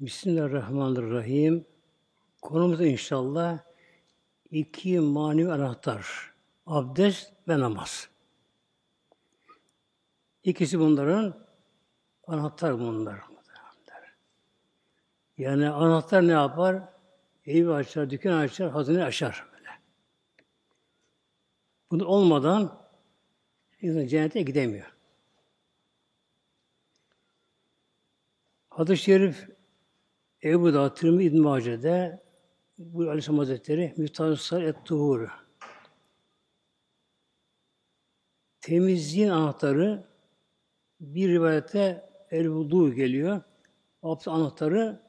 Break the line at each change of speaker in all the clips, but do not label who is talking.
Bismillahirrahmanirrahim. Konumuz inşallah iki manevi anahtar. Abdest ve namaz. İkisi bunların anahtar bunlar. Yani anahtar ne yapar? Evi açar, dükkan açar, hazine açar böyle. Bunu olmadan insan cennete gidemiyor. Hadis-i şerif Ebu Dağ Tirmi İbn Mace'de bu Aleyhisselam Hazretleri Müftahı et Tuhur temizliğin anahtarı bir rivayette el vudu geliyor. Abdest anahtarı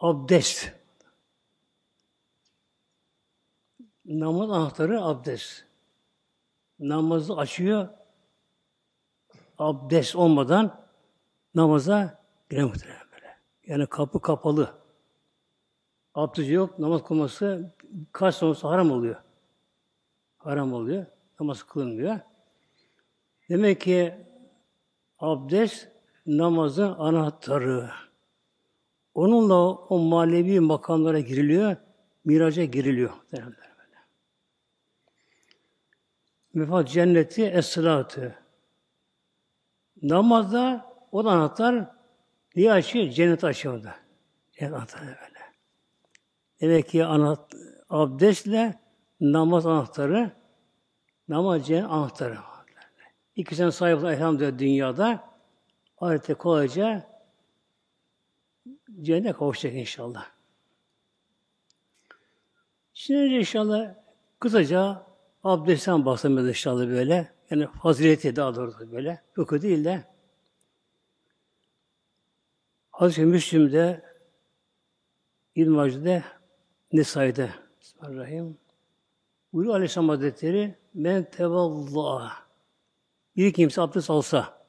abdest. Namaz anahtarı abdest. Namazı açıyor abdest olmadan namaza giremez muhtemelen böyle. Yani kapı kapalı. Abdest yok, namaz kılması kaç sonrası haram oluyor. Haram oluyor. Namaz kılınmıyor. Demek ki abdest namazın anahtarı. Onunla o manevi makamlara giriliyor, miraca giriliyor. Mefat cenneti es-salatı. Namazda o da anahtar niye açıyor? Cennet açıyor da. Cennet anahtarı böyle. Demek ki anahtar, abdestle namaz anahtarı, namaz cennet anahtarı. İkisinin sahip olan elhamdülillah dünyada ahirette kolayca cennete kavuşacak inşallah. Şimdi inşallah kısaca abdestten bahsedeceğiz inşallah böyle. Yani fazileti daha doğrusu böyle. Fıkıh değil de Hazreti Müslim'de İbn-i Mace'de Nisa'da Bismillahirrahmanirrahim. Buyuruyor Aleyhisselam Hazretleri Men tevalla. Bir kimse abdest alsa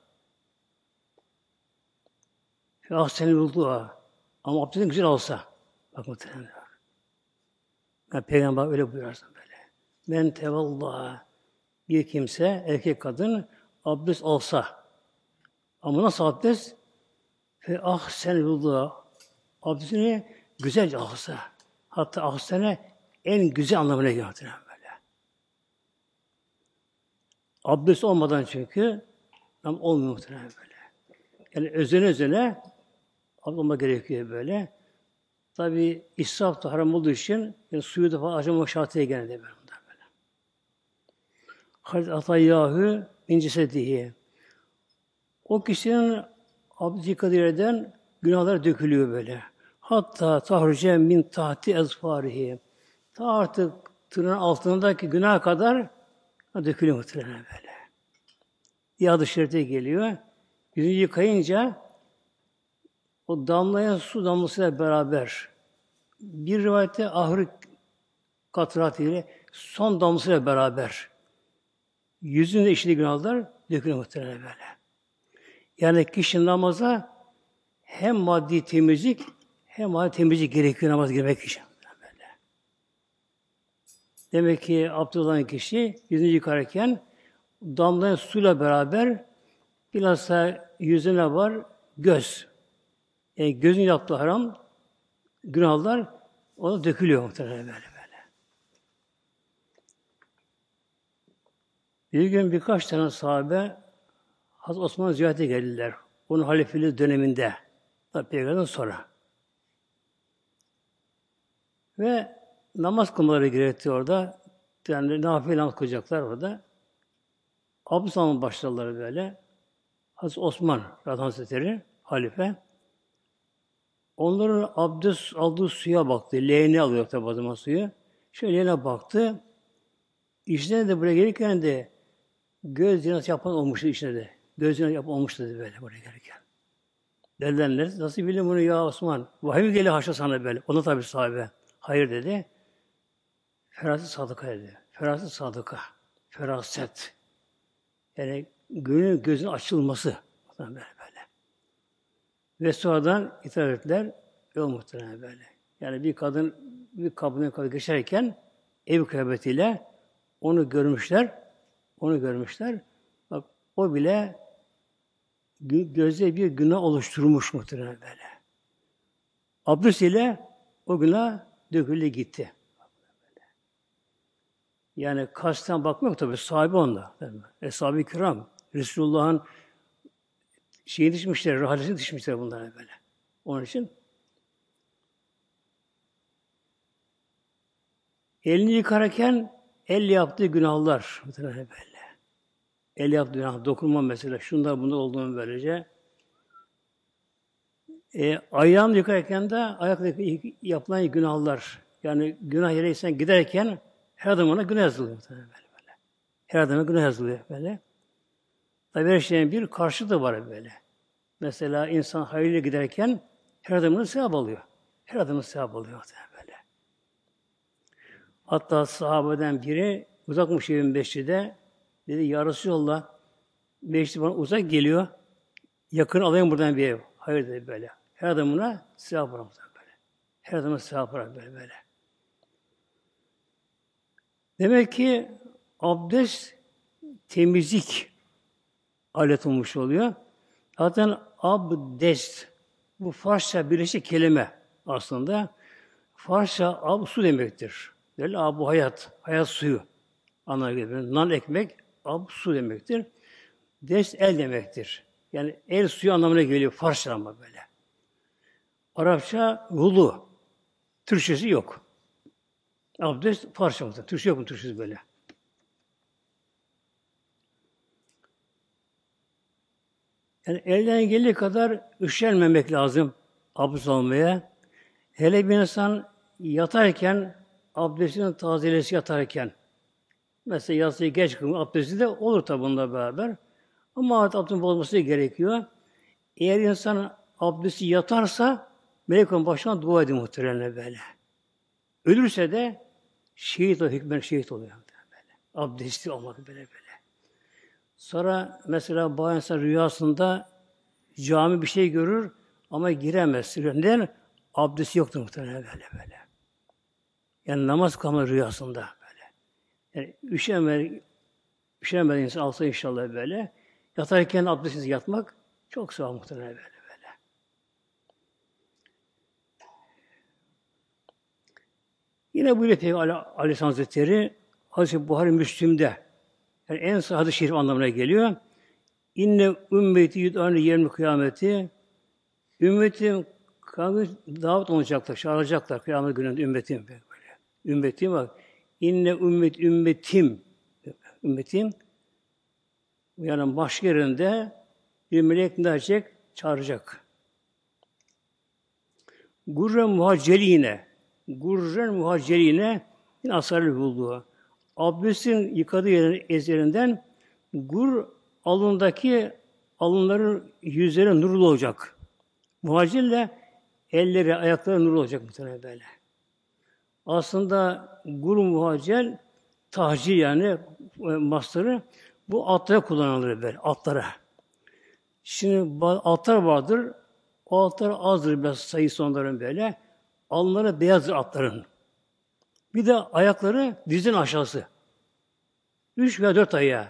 Fe ahsenil vudu'a Ama abdestin güzel alsa Bak muhtemelen. Yani Peygamber öyle buyurarsa böyle. Men tevalla. Bir kimse, erkek kadın abdest alsa. Ama nasıl abdest? Fe ahsen vudu'a abdestini güzelce alsa. Hatta ahsene en güzel anlamına geliyor böyle. Abdest olmadan çünkü tam olmuyor muhtemelen böyle. Yani özene özene alma gerekiyor böyle. Tabi israf da haram olduğu için yani suyu da falan harcamak şartıyla gene de böyle. Halit Atayyahu min cesedihi. O kişinin abdi kadireden günahlar dökülüyor böyle. Hatta tahruce min tahti ezfarihi. Ta artık tırnağın altındaki günah kadar dökülüyor muhtemelen böyle. Yağdı şerite geliyor. Yüzünü yıkayınca o damlayan su damlasıyla beraber bir rivayette ahır katrat ile son damlasıyla beraber yüzünde işlediği günahlar dökülüyor muhtemelen böyle. Yani kişi namaza hem maddi temizlik hem maddi temizlik gerekiyor namaz girmek için. Böyle. Demek ki abdest kişi yüzünü yıkarken damlayan suyla beraber bilhassa yüzüne var göz. Yani gözün yaptığı haram günahlar ona dökülüyor muhtemelen böyle. Bir gün birkaç tane sahabe Hazreti Osman'a ziyarete geldiler. Onun halifeliği döneminde. Peygamber'den sonra. Ve namaz kılmaları gerekti orada. Yani nafile namaz kılacaklar orada. Abdest almaya başladılar böyle. Hazreti Osman Radhan Hazretleri, halife. Onların abdest aldığı suya baktı. Leğeni alıyor tabi o suyu. Şöyle leğene baktı. İşte de buraya gelirken de göz zinası yapan olmuştu içinde de. Göz zinası yapan olmuştu dedi böyle buraya gelirken. Dediler nasıl bildin bunu ya Osman? Vahiy mi geliyor haşa sana böyle? Ona tabi sahibi. Hayır dedi. Feraset sadıka dedi. Feraset sadıka. Feraset. Yani gönül gözün açılması. Böyle böyle. Ve sonradan ithal ettiler. Yok muhtemelen böyle. Yani bir kadın bir kapının kadın geçerken ev kıyafetiyle onu görmüşler. Onu görmüşler. Bak o bile gözde bir günah oluşturmuş muhtemelen böyle. Abdest ile o günah döküldü gitti. Yani kasten bakmak tabii sahibi onda. Eshab-ı kiram, Resulullah'ın şeyi düşmüşler, rahalesini düşmüşler bunlara böyle. Onun için elini yıkarken el yaptığı günahlar böyle. El yaptığı günah, dokunma mesela, şunda bunda olduğunu böylece. E, ayağını yıkarken de ayakla yapılan günahlar, yani günah yere giderken her adımına günah yazılıyor. Böyle, böyle. Her adımına günah yazılıyor böyle. Tabi her şeyin bir karşı da var böyle. Mesela insan hayırlı giderken her adımını sevap alıyor. Her adımını sevap alıyor böyle. Hatta sahabeden biri uzakmış evin beşçide dedi ya Resulallah beşçi bana uzak geliyor. Yakın alayım buradan bir ev. Hayır dedi böyle. Her adımına sevap var böyle. Her adımına sevap var böyle böyle. Demek ki abdest temizlik alet olmuş oluyor. Zaten abdest bu Farsça birleşik kelime aslında. Farsça ab su demektir. Böyle abu hayat, hayat suyu anlamına gelir. Nan ekmek, ab su demektir. Dest el demektir. Yani el suyu anlamına geliyor Farsça ama böyle. Arapça hulu. Türkçesi yok. Abdest Farsça mı? Türkçe yok mu Türkçesi böyle? Yani elden geldiği kadar üşenmemek lazım abdest almaya. Hele bir insan yatarken abdestini tazelesi yatarken mesela yatsıyı geç kılma abdesti de olur tabi bununla beraber. Ama abdestin bozması gerekiyor. Eğer insan abdesti yatarsa melekon başına dua ediyor muhtemelen böyle. Ölürse de şehit o hükmen şehit oluyor. Böyle. Abdesti olmak böyle böyle. Sonra mesela bazı insan rüyasında cami bir şey görür ama giremez. Neden? Abdesti yoktur muhtemelen böyle böyle. Yani namaz kılma rüyasında. Yani üşenme, üşenmeden insan alsa inşallah böyle. Yatarken abdestsiz yatmak çok sağ muhtemelen böyle böyle. Yine bu Peygamber Aleyhisselam Hazretleri Hazreti Buhari Müslim'de yani en sahada şerif anlamına geliyor. İnne ümmeti yud'anı yerin kıyameti ümmetim kanı davet olacaklar, çağıracaklar kıyamet gününde ümmetim böyle. Ümmetim bak. İnne ümmet ümmetim ümmetim yani baş yerinde bir melek ne diyecek? Çağıracak. Gurren muhaceline Gurren muhaceline yine asarlı bulduğu abdestin yıkadığı yerin ezerinden gur alındaki alınların yüzleri nurlu olacak. Muhacirle elleri, ayakları nurlu olacak muhtemelen böyle. Aslında gur muhacir tahci yani e, masları bu atlara kullanılır böyle, atlara. Şimdi atlar vardır, o atlar azdır biraz sayısı onların böyle. Alnları beyazdır atların. Bir de ayakları dizin aşağısı. Üç veya dört ayağı.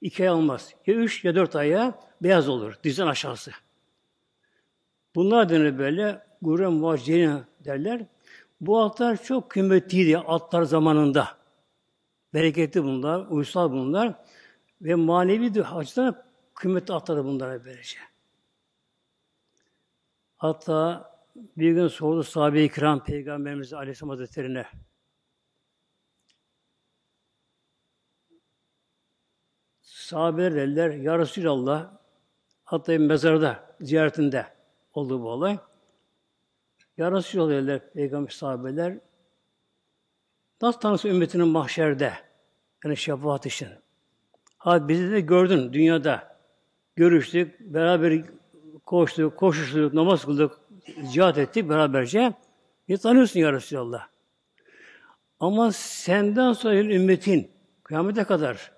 İki ay olmaz. Ya üç ya dört ayağı beyaz olur. Dizin aşağısı. Bunlar denir böyle gurem muhacirine derler. Bu atlar çok kıymetliydi atlar zamanında. Bereketli bunlar, uysal bunlar ve manevi de açıdan kıymetli atlar bunlar böylece. Hatta bir gün sordu sahabe-i kiram Peygamberimiz Aleyhisselam Hazretleri'ne Sahabeler dediler, Ya Resulallah, hatta mezarda, ziyaretinde oldu bu olay. Ya Resulallah dediler Peygamber sahabeler, nasıl tanısın ümmetinin mahşerde? Yani şefaat için. Ha bizi de gördün dünyada. Görüştük, beraber koştuk, koşuştuk, namaz kıldık, cihat ettik beraberce. Bir tanıyorsun ya Resulallah. Ama senden sonra ümmetin kıyamete kadar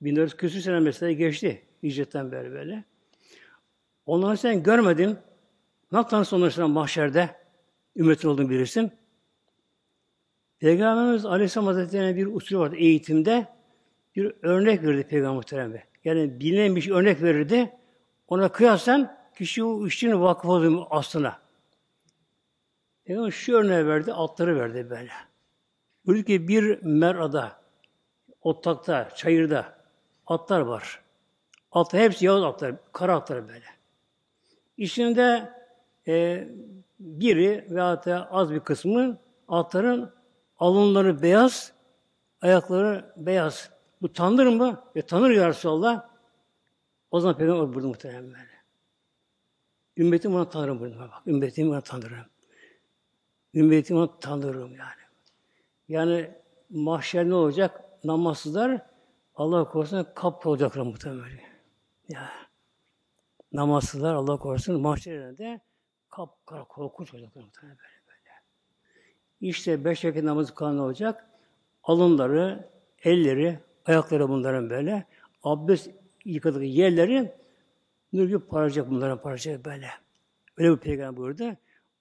1400 küsur sene mesela geçti hicretten beri böyle. Onları sen görmedin. Tanırsın onları sen mahşerde? Ümmetin olduğunu bilirsin. Peygamberimiz Aleyhisselam Hazretleri'ne bir usul vardı eğitimde. Bir örnek verdi Peygamber Muhterem'e. Yani bilinen bir şey örnek verirdi. Ona kıyasen kişi o işin vakıf oluyor aslına. Peygamber şu örneği verdi, atları verdi böyle. Buyurdu ki bir merada, otlakta, çayırda atlar var. Atlar hepsi yağız atlar, kara atlar böyle. İçinde e, biri veya da az bir kısmı atların alınları beyaz, ayakları beyaz. Bu tanır mı? E tanır ya Resulallah. O zaman Peygamber burada muhtemelen böyle. Ümmetim ona tanırım burada. Bak, ümmetim ona tanırım. Ümmetim ona tanırım yani. Yani mahşer ne olacak? Namazsızlar Allah korusun kap olacaklar muhtemelen. Ya. Namazsızlar Allah korusun mahşerinde kap kara korkunç muhtemelen böyle böyle. İşte beş vakit namazı kılan olacak? Alınları, elleri, ayakları bunların böyle. Abdest yıkadığı yerleri nur gibi parlayacak bunların parlayacak böyle. Öyle bir peygamber buyurdu.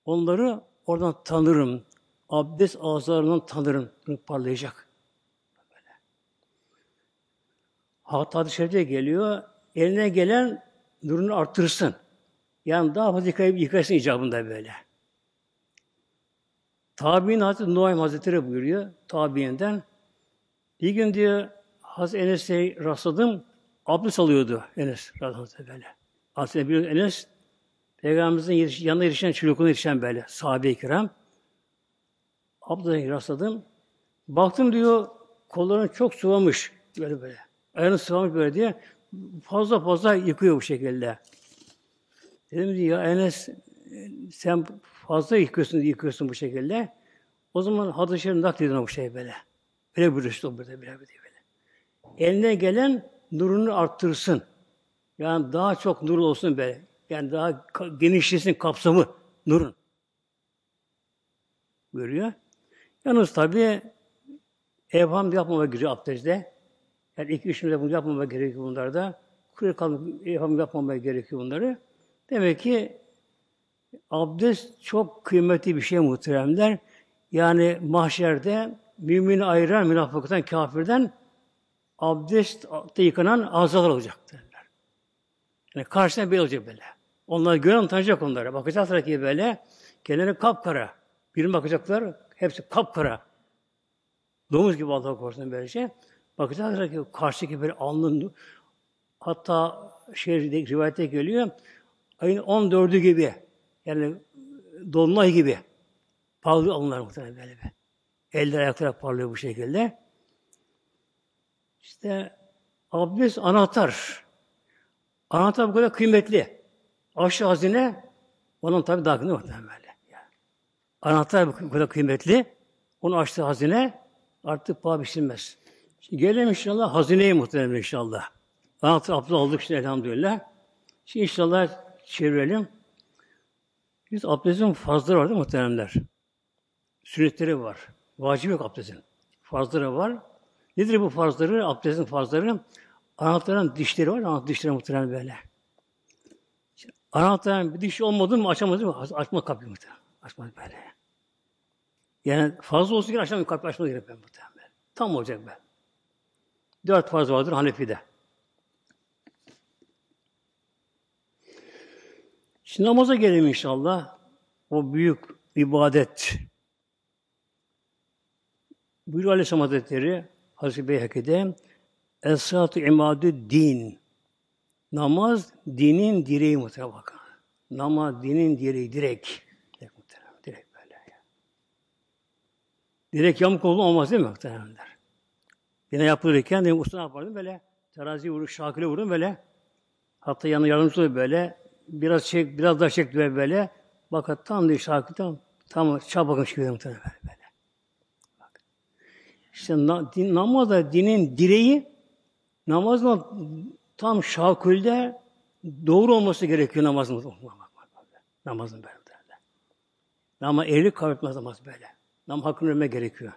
Onları oradan tanırım. Abdest ağızlarından tanırım. Parlayacak. Böyle. Hatta şerifte geliyor. Eline gelen nurunu arttırsın. Yani daha fazla yıkayıp yıkasın icabında böyle. Tabi'in Hazreti Nuaym Hazretleri buyuruyor. Tabi'inden. Bir gün diyor Hazreti Enes'e rastladım. Abdest alıyordu Enes Hazretleri böyle. Aslında bir Enes Peygamberimizin yetiş, yanına yetişen, çocukluğuna yetişen böyle sahabe-i kiram. Abdest'e rastladım. Baktım diyor kollarını çok sıvamış böyle böyle. Ayağını sıvamış böyle diye fazla fazla yıkıyor bu şekilde. Dedim ya Enes sen fazla yıkıyorsun, yıkıyorsun bu şekilde. O zaman hadis-i şerif nakledin o şey böyle. Böyle bir işte böyle, böyle, böyle. Eline gelen nurunu arttırsın. Yani daha çok nur olsun böyle. Yani daha genişlesin kapsamı nurun. Görüyor. Yalnız tabi evham yapmama gerekiyor abdestte. Yani iki üç bunu yapmama gerekiyor bunlarda. Kuru kalıp evham yapmama gerekiyor bunları. Demek ki abdest çok kıymetli bir şey muhteremler. Yani mahşerde mümini ayıran münafıktan, kafirden abdestte yıkanan azalar olacak derler. Yani karşısına bir olacak böyle. Onlar gören tanıyacak onlara. Bakacaklar ki böyle kendileri kapkara. Birine bakacaklar hepsi kapkara. Domuz gibi Allah korusun böyle şey. Bakacaklar ki karşıdaki böyle alnın hatta şey rivayette geliyor ayın 14'ü gibi yani dolunay gibi parlıyor alınlar muhtemelen böyle bir. Eller ayaklar parlıyor bu şekilde. İşte abdest anahtar. Anahtar bu kadar kıymetli. Aşağı hazine onun tabi kıymetli muhtemelen böyle. Yani. Anahtar bu kadar kıymetli. Onu açtığı hazine artık paha biçilmez. Şimdi gelelim inşallah hazineye muhtemelen inşallah. Anahtar abdest olduk şimdi elhamdülillah. Şimdi inşallah çevirelim. Biz abdestin fazları var değil mi muhteremler? Sünnetleri var. Vacip yok abdestin. Farzları var. Nedir bu farzları? Abdestin farzları. Anahtarın dişleri var. Anahtar dişleri muhtemelen böyle. Anahtarın bir dişi olmadı mı açamaz mı? Açma kapıyı muhtemelen. Açmaz böyle. Yani fazla olsun ki açamıyor kapıyı açmaz gerek ben muhtemelen. Tam olacak ben. Dört farz vardır Hanefi'de. Şimdi namaza gelelim inşallah. O büyük ibadet. Buyuruyor Aleyhisselam Hazretleri Hazreti Beyhaki'de Es-salatu imadü din. Namaz dinin direği muhtemelen bakın. Namaz dinin direği, direk. Direk muhtemelen, direk böyle. Direk yamuk oldu olmaz değil mi muhtemelenler? Yine yapılırken de usta ne yapardım böyle terazi vurur, şakile vurdum böyle. Hatta yanı yardımcı böyle biraz çek, biraz daha çek böyle böyle. Bakın tam diyor şarkı tam, tam çabukun çıkıyor muhtemelen böyle. böyle. Bak. İşte na, din, namaz dinin direği namazın tam şakülde doğru olması gerekiyor namazın. Namazın böyle. Ama ehli kaybetmez namaz böyle. Nam hakkını vermek gerekiyor.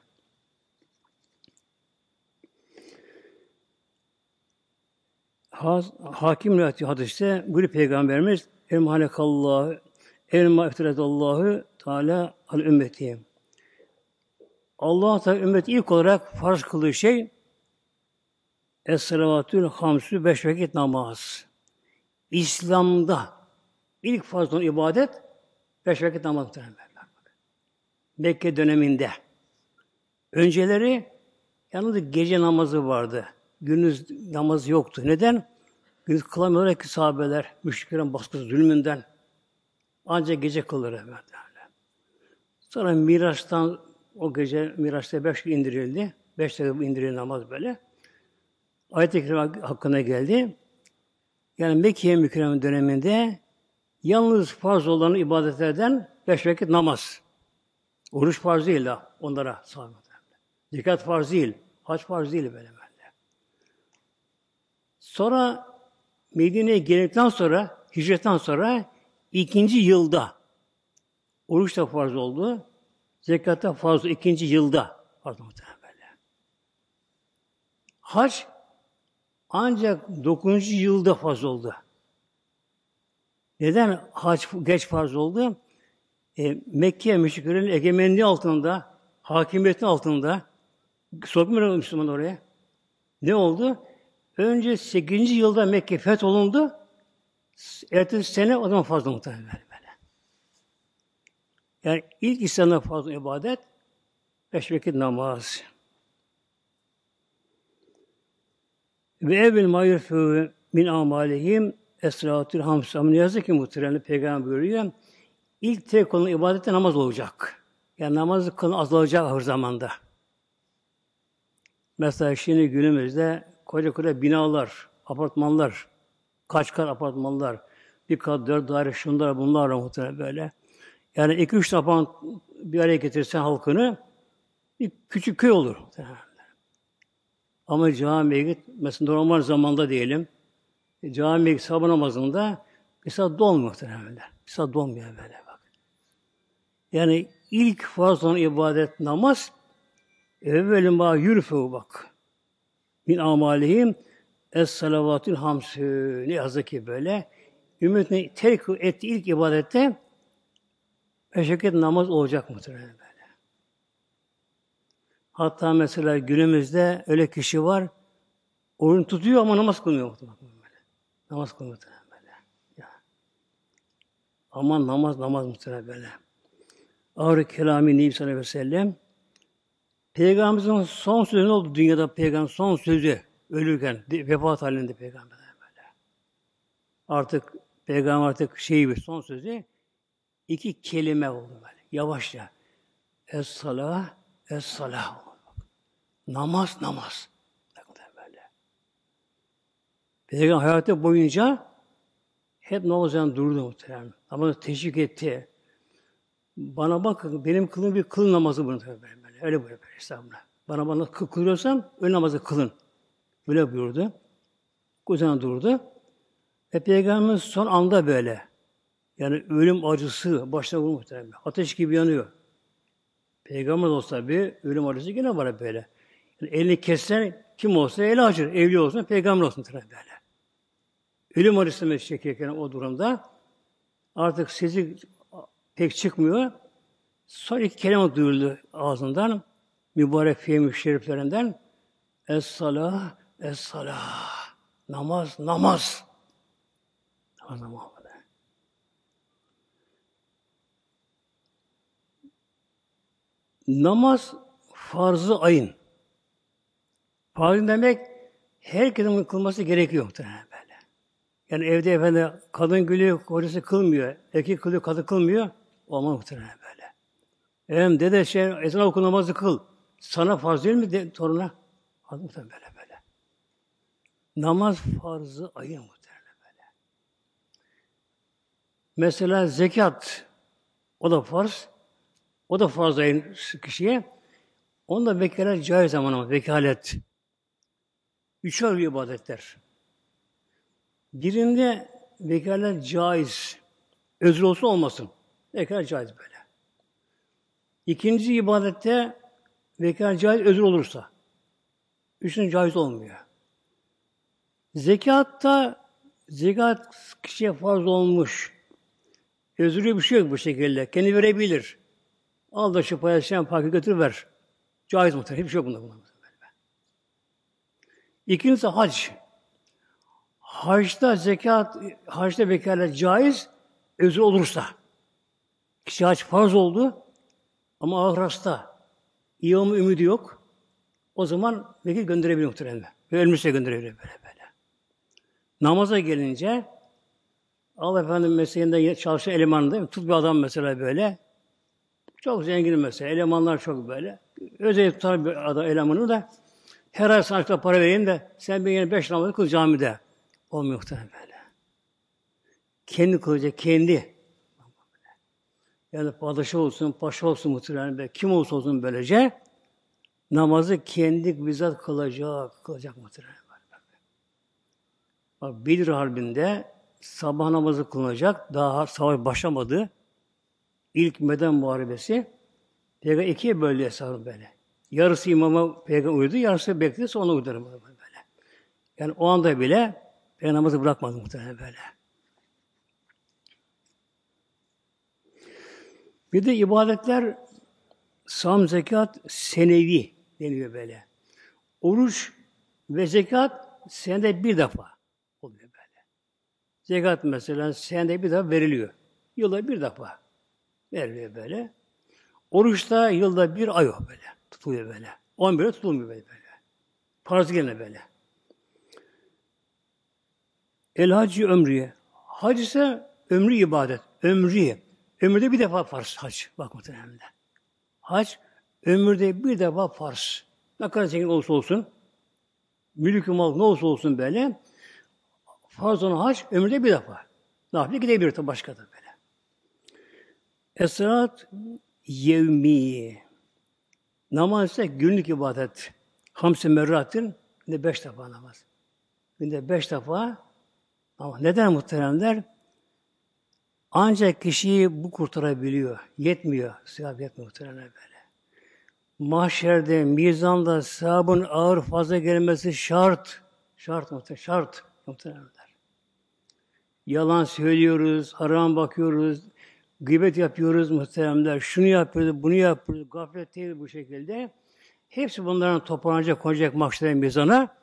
Hakim rivayeti hadiste buyuruyor Peygamberimiz Emhanekallahu Elma eftiretallahu Teala al ümmeti. Allah Teala ümmet ilk olarak farz kıldığı şey Es-salavatül hamsü beş vakit namaz. İslam'da ilk farz olan ibadet beş vakit namaz. Mekke döneminde. Önceleri yalnız gece namazı vardı. Gündüz namazı yoktu. Neden? Gündüz kılamıyorlar ki sahabeler, müşriklerin baskısı, zulmünden. Ancak gece kılır efendim. Sonra Miraç'tan o gece Miraç'ta beş gün indirildi. Beş dakika indirildi namaz böyle. Ayet-i Kerime hakkına geldi. Yani Mekke mükerreme döneminde yalnız farz olan ibadetlerden beş vakit namaz. Oruç farz değil de onlara sahabe. Zekat farz değil. Hac farz değil böyle. Sonra Medine'ye geldikten sonra, hicretten sonra ikinci yılda oruç da farz oldu. Zekat da farz oldu. ikinci yılda farz böyle. Hac ancak dokuzuncu yılda farz oldu. Neden hac geç farz oldu? E, Mekke müşriklerin egemenliği altında, hakimiyetin altında sokmuyor Müslüman oraya. Ne oldu? Önce 8. yılda Mekke fetholundu. Ertesi sene o zaman fazla muhtemelen böyle. Yani ilk İslam'da fazla ibadet, beş vakit namaz. Ve evvel mayurfü min amalihim esratül hamsam. Ne yazık ki muhtemelen peygamber buyuruyor. İlk tek konu ibadette namaz olacak. Yani namazı konu azalacak ahir zamanda. Mesela şimdi günümüzde koca koca binalar, apartmanlar, kaç kat apartmanlar, bir kat dört daire şunlar bunlar muhtemelen böyle. Yani iki üç tapan bir araya getirsen halkını bir küçük köy olur. Ama camiye git, mesela normal zamanda diyelim, camiye git sabah namazında bir saat dolmuyor muhtemelen. Bir saat dolmuyor böyle bak. Yani ilk farz olan ibadet namaz evvelin ma yürüfü bak. Min amalihim es salavatül hamsü. Ne yazık ki böyle. Ümmetin terk ettiği ilk ibadette Beşeket namaz olacak muhtemelen böyle. Hatta mesela günümüzde öyle kişi var, oyun tutuyor ama namaz kılmıyor muhtemelen böyle. Namaz kılmıyor muhtemelen böyle. Ya. Aman namaz, namaz muhtemelen böyle. Ağrı kelami Nebi sallallahu aleyhi ve sellem Peygamberimizin son sözü ne oldu dünyada peygamber son sözü ölürken vefat halinde peygamber böyle. Artık peygamber artık şey bir son sözü iki kelime oldu böyle. Yavaşça. Es-salah, es-salah. Namaz, namaz. Böyle. Peygamber hayatı boyunca hep namazdan durdu muhtemelen. Namazı teşvik etti. Bana bakın, benim kılım bir kıl namazı bunu böyle. Öyle buyuruyor Estağfurullah. Bana bana kıl kılıyorsan ön namazı kılın. Böyle buyurdu. Kuzen durdu. Ve Peygamberimiz son anda böyle. Yani ölüm acısı başına vurmuş muhtemelen. Ateş gibi yanıyor. Peygamber olsa bir ölüm acısı yine var böyle. Yani elini kessen kim olsa eli acır. Evli olsun, peygamber olsun tabii böyle. Ölüm acısı çekerken o durumda artık sesi pek çıkmıyor. Sonra iki kelime duyuldu ağzından. Mübarek fehmi şeriflerinden. Es-salah, es-salah. Namaz, namaz. Namaz, namaz. Namaz farzı ayın. Farz demek herkesin kılması gerekiyor muhtemelen böyle. Yani evde efendim kadın gülüyor, kocası kılmıyor. Erkek kılıyor, kadın kılmıyor. Olmaz muhtemelen. Efendim dede şey, ezan oku namazı kıl. Sana farz değil mi de, toruna? Muhtemelen böyle böyle. Namaz farzı ayın muhtemelen böyle. Mesela zekat o da farz. O da fazla kişiye. Onda vekalet caiz zaman ama vekalet. Üç var ibadetler. Birinde vekalet caiz. Özür olsun olmasın. Vekalet caiz böyle. İkinci ibadette vekalet caiz özür olursa. Üçüncü caiz olmuyor. Zekatta zekat kişiye farz olmuş. Özürlü bir şey yok bu şekilde. Kendi verebilir. Al da şu paylaşan parkı götür ver. Caiz muhtemelen. Hiçbir şey yok bunda. bunda. İkincisi hac. Hacda zekat, hacda vekalet caiz, özür olursa. Kişi hac farz oldu ama ağır hasta. İyi olma ümidi yok. O zaman vekil gönderebilir muhtemelen. Ve ölmüşse gönderebilir böyle böyle. Namaza gelince Allah efendim mesleğinde çalışan eleman değil mi? Tut bir adam mesela böyle. Çok zengin mesela. Elemanlar çok böyle. Özel tutar bir adam elemanı da her ay sana para vereyim de sen bir yine beş namazı kıl camide. Olmuyor muhtemelen böyle. Kendi kılacak, kendi. Yani padişah olsun, paşa olsun muhtemelen kim olsa olsun böylece namazı kendi bizzat kılacak, kılacak muhtemelen. Bak Bedir Harbi'nde sabah namazı kılınacak. Daha savaş başlamadı. İlk Meden Muharebesi. Peygamber ikiye böldü hesabı böyle. Yarısı imama peygamber uydu, yarısı bekledi, sonra uydu böyle. Yani o anda bile peygamber namazı bırakmadı muhtemelen böyle. Bir de ibadetler sam zekat senevi deniyor böyle. Oruç ve zekat senede bir defa oluyor böyle. Zekat mesela senede bir defa veriliyor. Yılda bir defa veriliyor böyle. Oruç da yılda bir ay böyle. Tutuluyor böyle. On bire tutulmuyor böyle. böyle. Parası gene böyle. El hacı ömrüye. Hac ise ömrü ibadet. Ömrü. Ömürde bir defa farz hac. Bak muhtemelen. Hac ömürde bir defa farz. Ne kadar zengin olursa olsun, mülk mal ne olursa olsun böyle, farz olan hac ömürde bir defa. Nafile gidebilir tabi başka da böyle. Esrat yevmi. Namaz ise günlük ibadet. Hamsi merratin günde beş defa namaz. Günde beş defa ama neden muhteremler? Ancak kişiyi bu kurtarabiliyor. Yetmiyor. Sevap yetmiyor böyle. Mahşerde, mizanda sahabın ağır fazla gelmesi şart. Şart muhtemelen. Şart muhtemelenler. Yalan söylüyoruz, haram bakıyoruz, gıybet yapıyoruz muhteremler. Şunu yapıyoruz, bunu yapıyoruz. Gaflet değil bu şekilde. Hepsi bunların toplanacak, konacak mahşere mizana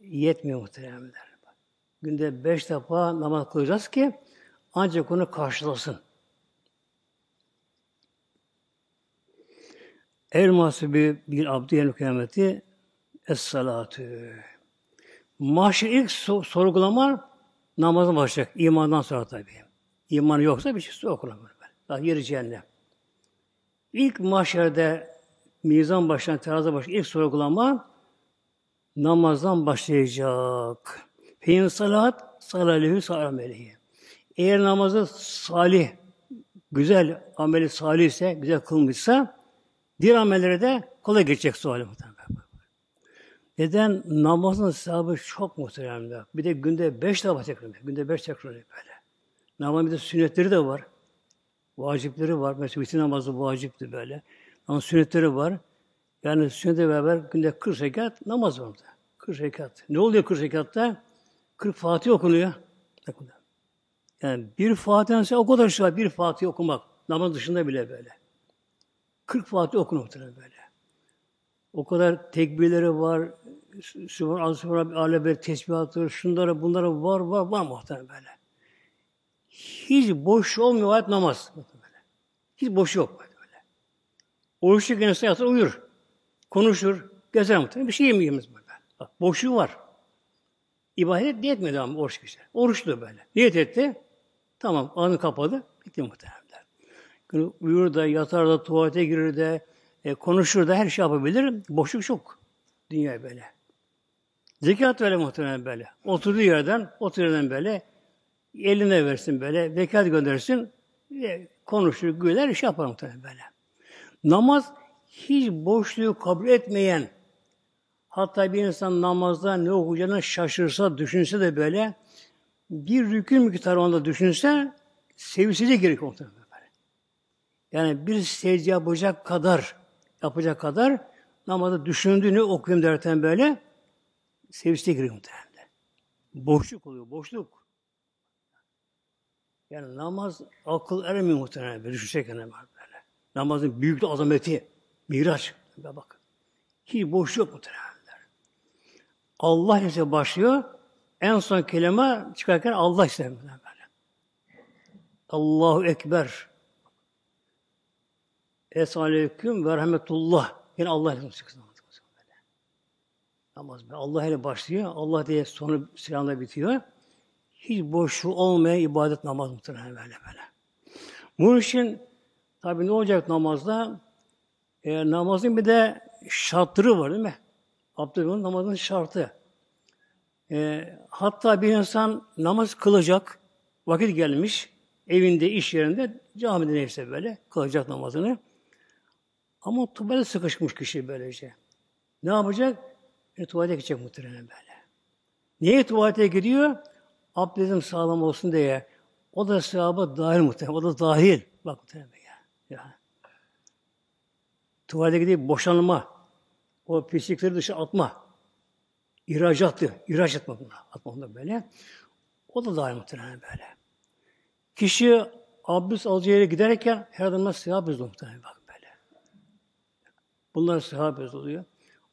yetmiyor muhteremler. Günde beş defa namaz kılacağız ki ancak onu karşılasın. El masibi bir abdi el kıyameti es salatü. Mahşer ilk so- sorgulama namazın başlayacak. İmandan sonra tabii. İmanı yoksa bir şey okunamıyor. Daha yeri cehennem. İlk mahşerde mizan başlayan, terazi başlayan ilk sorgulama namazdan başlayacak. Fein salat salalehu salamelehi. Eğer namazı salih, güzel, ameli salih ise, güzel kılmışsa Diğer amellere de kolay geçecek suali. Neden? Namazın sahibi çok muhteremde. Bir de günde beş defa tekrar Günde beş tekrar böyle. Namazın bir de sünnetleri de var. Vacipleri var. Mesela bitir namazı vacipti böyle. Ama sünnetleri var. Yani sünnete beraber günde 40 rekat namaz var orada. 40 rekat. Ne oluyor 40 rekatta? 40 Fatih okunuyor. Yani bir Fatiha'nın o kadar şey var. Bir Fatih okumak. Namaz dışında bile böyle. 40 Fatih okunur muhtemelen böyle. O kadar tekbirleri var, Sübhan, Azfirullah, Alebe, tesbihatları, şunlara, bunlara var, var, var muhtemelen böyle. Hiç boş olmuyor ayet namaz. Böyle. Hiç boş yok böyle. Oruçlu sayatır uyur. Konuşur, gezer muhtemelen. Bir şey yemeyemiz böyle. Bak, boşluğu var. İbadet niyet mi ama oruç güzel. Oruçlu böyle. Niyet etti. Tamam, ağzını kapadı. Bitti muhtemelen. Uyur da, yatar da, tuvalete girir de, e, konuşur da, her şey yapabilir. Boşluk çok. Dünya böyle. Zekat böyle muhtemelen böyle. Oturduğu yerden, oturduğu yerden böyle, eline versin böyle, zekat göndersin, e, konuşur, güler, iş yapar muhtemelen böyle. Namaz, hiç boşluğu kabul etmeyen, hatta bir insan namazda ne okuyacağını şaşırsa, düşünse de böyle, bir rükün miktarı onda düşünse, sevsize gerek muhtemelen. Yani bir secde yapacak kadar yapacak kadar namazı düşündüğünü okuyayım derken böyle sevişte giriyor muhtemelen. Boşluk oluyor, boşluk. Yani namaz akıl eremiyor muhtemelen böyle düşünsek böyle. Namazın büyük azameti, miraç. Bak. Hiç boş yok muhtemelen. Allah ise başlıyor. En son kelime çıkarken Allah ise böyle. Allahu Ekber. Esaleyküm ve rahmetullah. Yine Allah ile çıksın. Namaz Allah ile başlıyor. Allah diye sonu silahla bitiyor. Hiç boşluğu olmayan ibadet namaz muhtemelen böyle böyle. Bunun için tabi ne olacak namazda? E, namazın bir de şartları var değil mi? Abdülhamid namazın şartı. E, hatta bir insan namaz kılacak, vakit gelmiş, evinde, iş yerinde, camide neyse böyle kılacak namazını. Ama tuvalete sıkışmış kişi böylece. Ne yapacak? E, tuvalete gidecek muhtemelen böyle. Niye tuvalete gidiyor? Abdestim sağlam olsun diye. O da sevaba dahil muhtemelen. O da dahil. Bak muhtemelen ya. ya. Tuvalete gidip boşanma. O pislikleri dışarı atma. İhracattı. İhraç etme buna. Atma onu böyle. O da dahil muhtemelen böyle. Kişi abdest alacağı yere giderken her adamla sevap muhtemelen bak böyle. Bunlar sevap oluyor.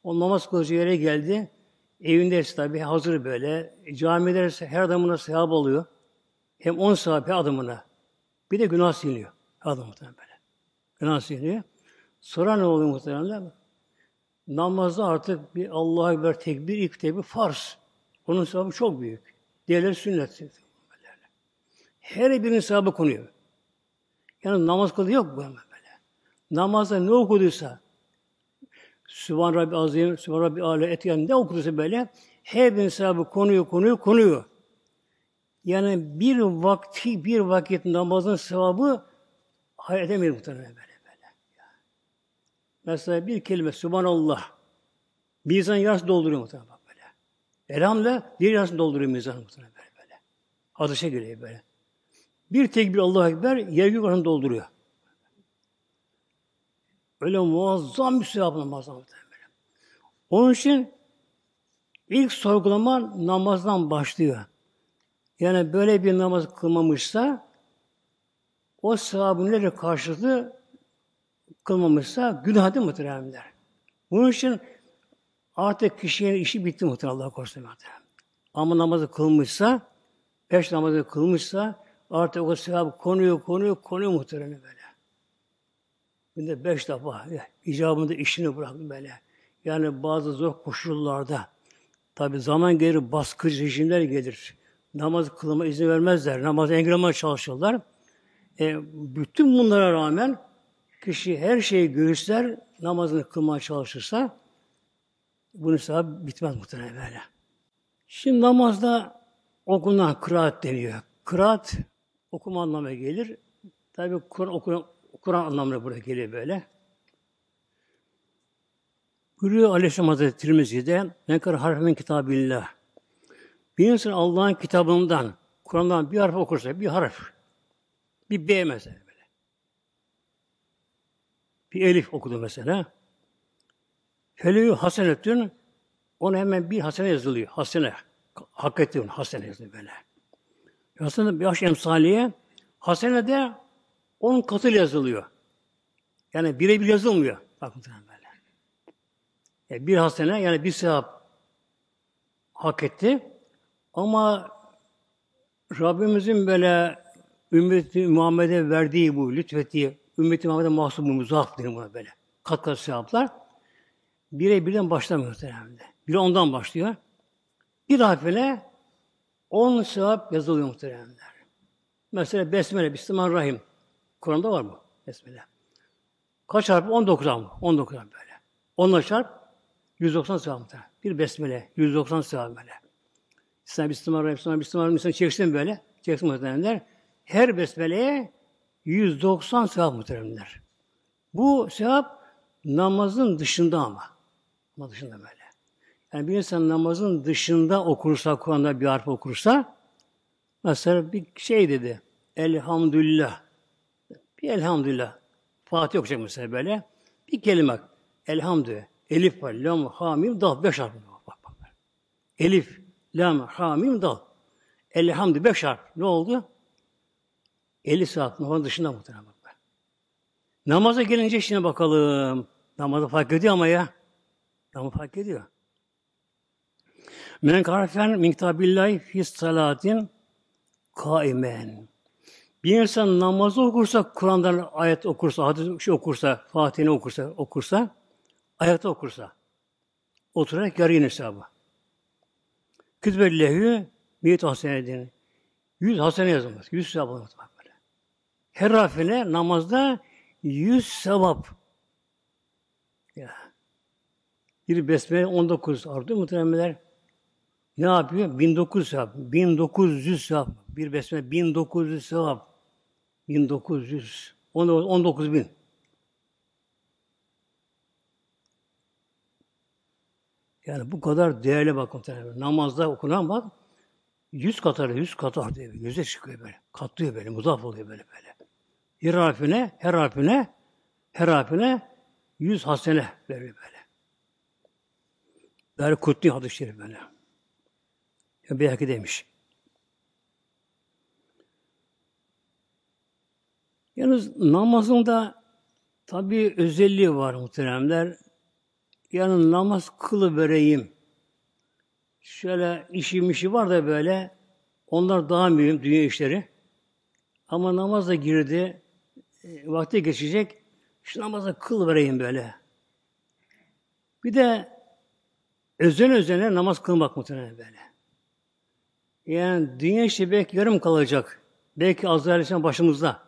O namaz kılacağı yere geldi. Evinde tabi hazır böyle. Camiler her adamına sevap oluyor. Hem on her adamına. Bir de günah siliniyor. Her adam böyle. Günah siliniyor. Sonra ne oluyor muhtemelen? Namazda artık bir Allah'a Ekber tekbir, ilk tekbir farz. Onun sevabı çok büyük. Diğerleri sünnet. Her birinin sevabı konuyor. Yani namaz kılı yok bu böyle. Namazda ne okuduysa, Sübhan Rabbi Azim, Sübhan Rabbi Ale, Etiyen ne okuduysa böyle, her birinin sevabı konuyor, konuyor, konuyor. Yani bir vakti, bir vakit namazın sevabı hayal edemeyiz muhtemelen böyle. Mesela bir kelime Subhanallah. Bir insan yarısı dolduruyor muhtemelen bak böyle. Elhamdülillah diğer yarısını dolduruyor mizan muhtemelen böyle böyle. Hadise geliyor böyle. Bir tekbir Allahu Ekber yer gök dolduruyor. Öyle muazzam bir sevap namazdan muhtemelen. Onun için ilk sorgulama namazdan başlıyor. Yani böyle bir namaz kılmamışsa o sevabın nereye karşılığı kılmamışsa günah değil muhteremler. Bunun için artık kişinin işi bitti muhterem Allah korusun muhterem. Ama namazı kılmışsa, beş namazı kılmışsa artık o sevabı konuyor, konuyor, konuyor muhterem böyle. Günde beş defa icabında işini bıraktı böyle. Yani bazı zor koşullarda tabi zaman gelir baskı rejimler gelir. Namaz kılma izin vermezler. Namazı engellemeye çalışırlar. E, bütün bunlara rağmen Kişi her şeyi göğüsler, namazını kılmaya çalışırsa bunun sevabı bitmez muhtemelen böyle. Şimdi namazda okunan kıraat deniyor. Kıraat okuma anlamına gelir. Tabi Kur'an okunan, Kur'an anlamına buraya geliyor böyle. Buyuruyor Aleyhisselam Hazretleri Tirmizi'de Nenkar harfin kitabillah. Bir insan Allah'ın kitabından, Kur'an'dan bir harf okursa, bir harf, bir B mesela. Bir elif okudu mesela. Feleğü hasenetün ona hemen bir hasene yazılıyor. Hasene. Hak etti onu. Hasene yazılıyor böyle. Hasene bir aş emsaliye hasene de on katıl yazılıyor. Yani birebir yazılmıyor. Bakın böyle. Yani bir hasene yani bir sevap hak etti. Ama Rabbimizin böyle ümmeti Muhammed'e verdiği bu, lütfettiği Ümmeti Muhammed'e mahsup bu muzaf denir buna böyle. Kat kat sevaplar. Bire birden başlamıyor muhtemelen. Biri ondan başlıyor. Bir harfine on sevap yazılıyor muhtemelenler. Mesela Besmele, Bismillahirrahmanirrahim. Kur'an'da var mı? Besmele. Kaç harf? 19 harf. 19 harf böyle. Onunla çarp 190 sevap muhtemelen. Bir Besmele, 190 sevap böyle. Sen Bismillahirrahmanirrahim, Bismillahirrahmanirrahim, Bismillahirrahmanirrahim çeksin böyle. Çeksin muhtemelenler. Her Besmele'ye 190 sevap muhteremler. Bu sevap namazın dışında ama. Ama dışında böyle. Yani bir insan namazın dışında okursa, Kur'an'da bir harf okursa, mesela bir şey dedi, elhamdülillah. Bir elhamdülillah. Fatih okuyacak mesela böyle. Bir kelime. Elhamdülillah. Elif var, lam, hamim, dal. Beş harf. Elif, lam, hamim, dal. Elhamdülillah. Beş harf. Ne oldu? 50 saat namaz dışında muhtemelen bak. Namaza gelince şimdi bakalım. Namazı fark ediyor ama ya. Namazı fark ediyor. Men karafen minktabillahi fis salatin kaimen. Bir insan namazı okursa, Kur'an'dan ayet okursa, hadis şey okursa, Fatih'ini okursa, okursa, ayakta okursa, oturarak yarı hesabı. Kütbellehü miyet hasenedin. Yüz hasene yazılmaz. Yüz olmaz böyle. Her harfine namazda yüz sevap. Ya. Bir besmele 19 ardı muhtemelenler. Ne yapıyor? 1900 sevap. 1900 sevap. Bir besmele 1900 sevap. 1900. 19 bin. Yani bu kadar değerli bak muhtemelen. Namazda okunan bak yüz katar, yüz katar diye yüze çıkıyor böyle. Katlıyor böyle, muzaf oluyor böyle böyle. Her harfine, her harfine, her harfine yüz hasene veriyor böyle. Böyle kutlu hadis-i şerif böyle. Ya belki demiş. Yalnız namazında tabi özelliği var muhteremler. Yani namaz kılı vereyim. Şöyle işim işi var da böyle onlar daha mühim dünya işleri. Ama namaza girdi, e, vakti geçecek, şu namaza kıl vereyim böyle. Bir de özen özene namaz kılmak muhtemelen böyle. Yani dünya işi belki yarım kalacak. Belki Azrail başımızda.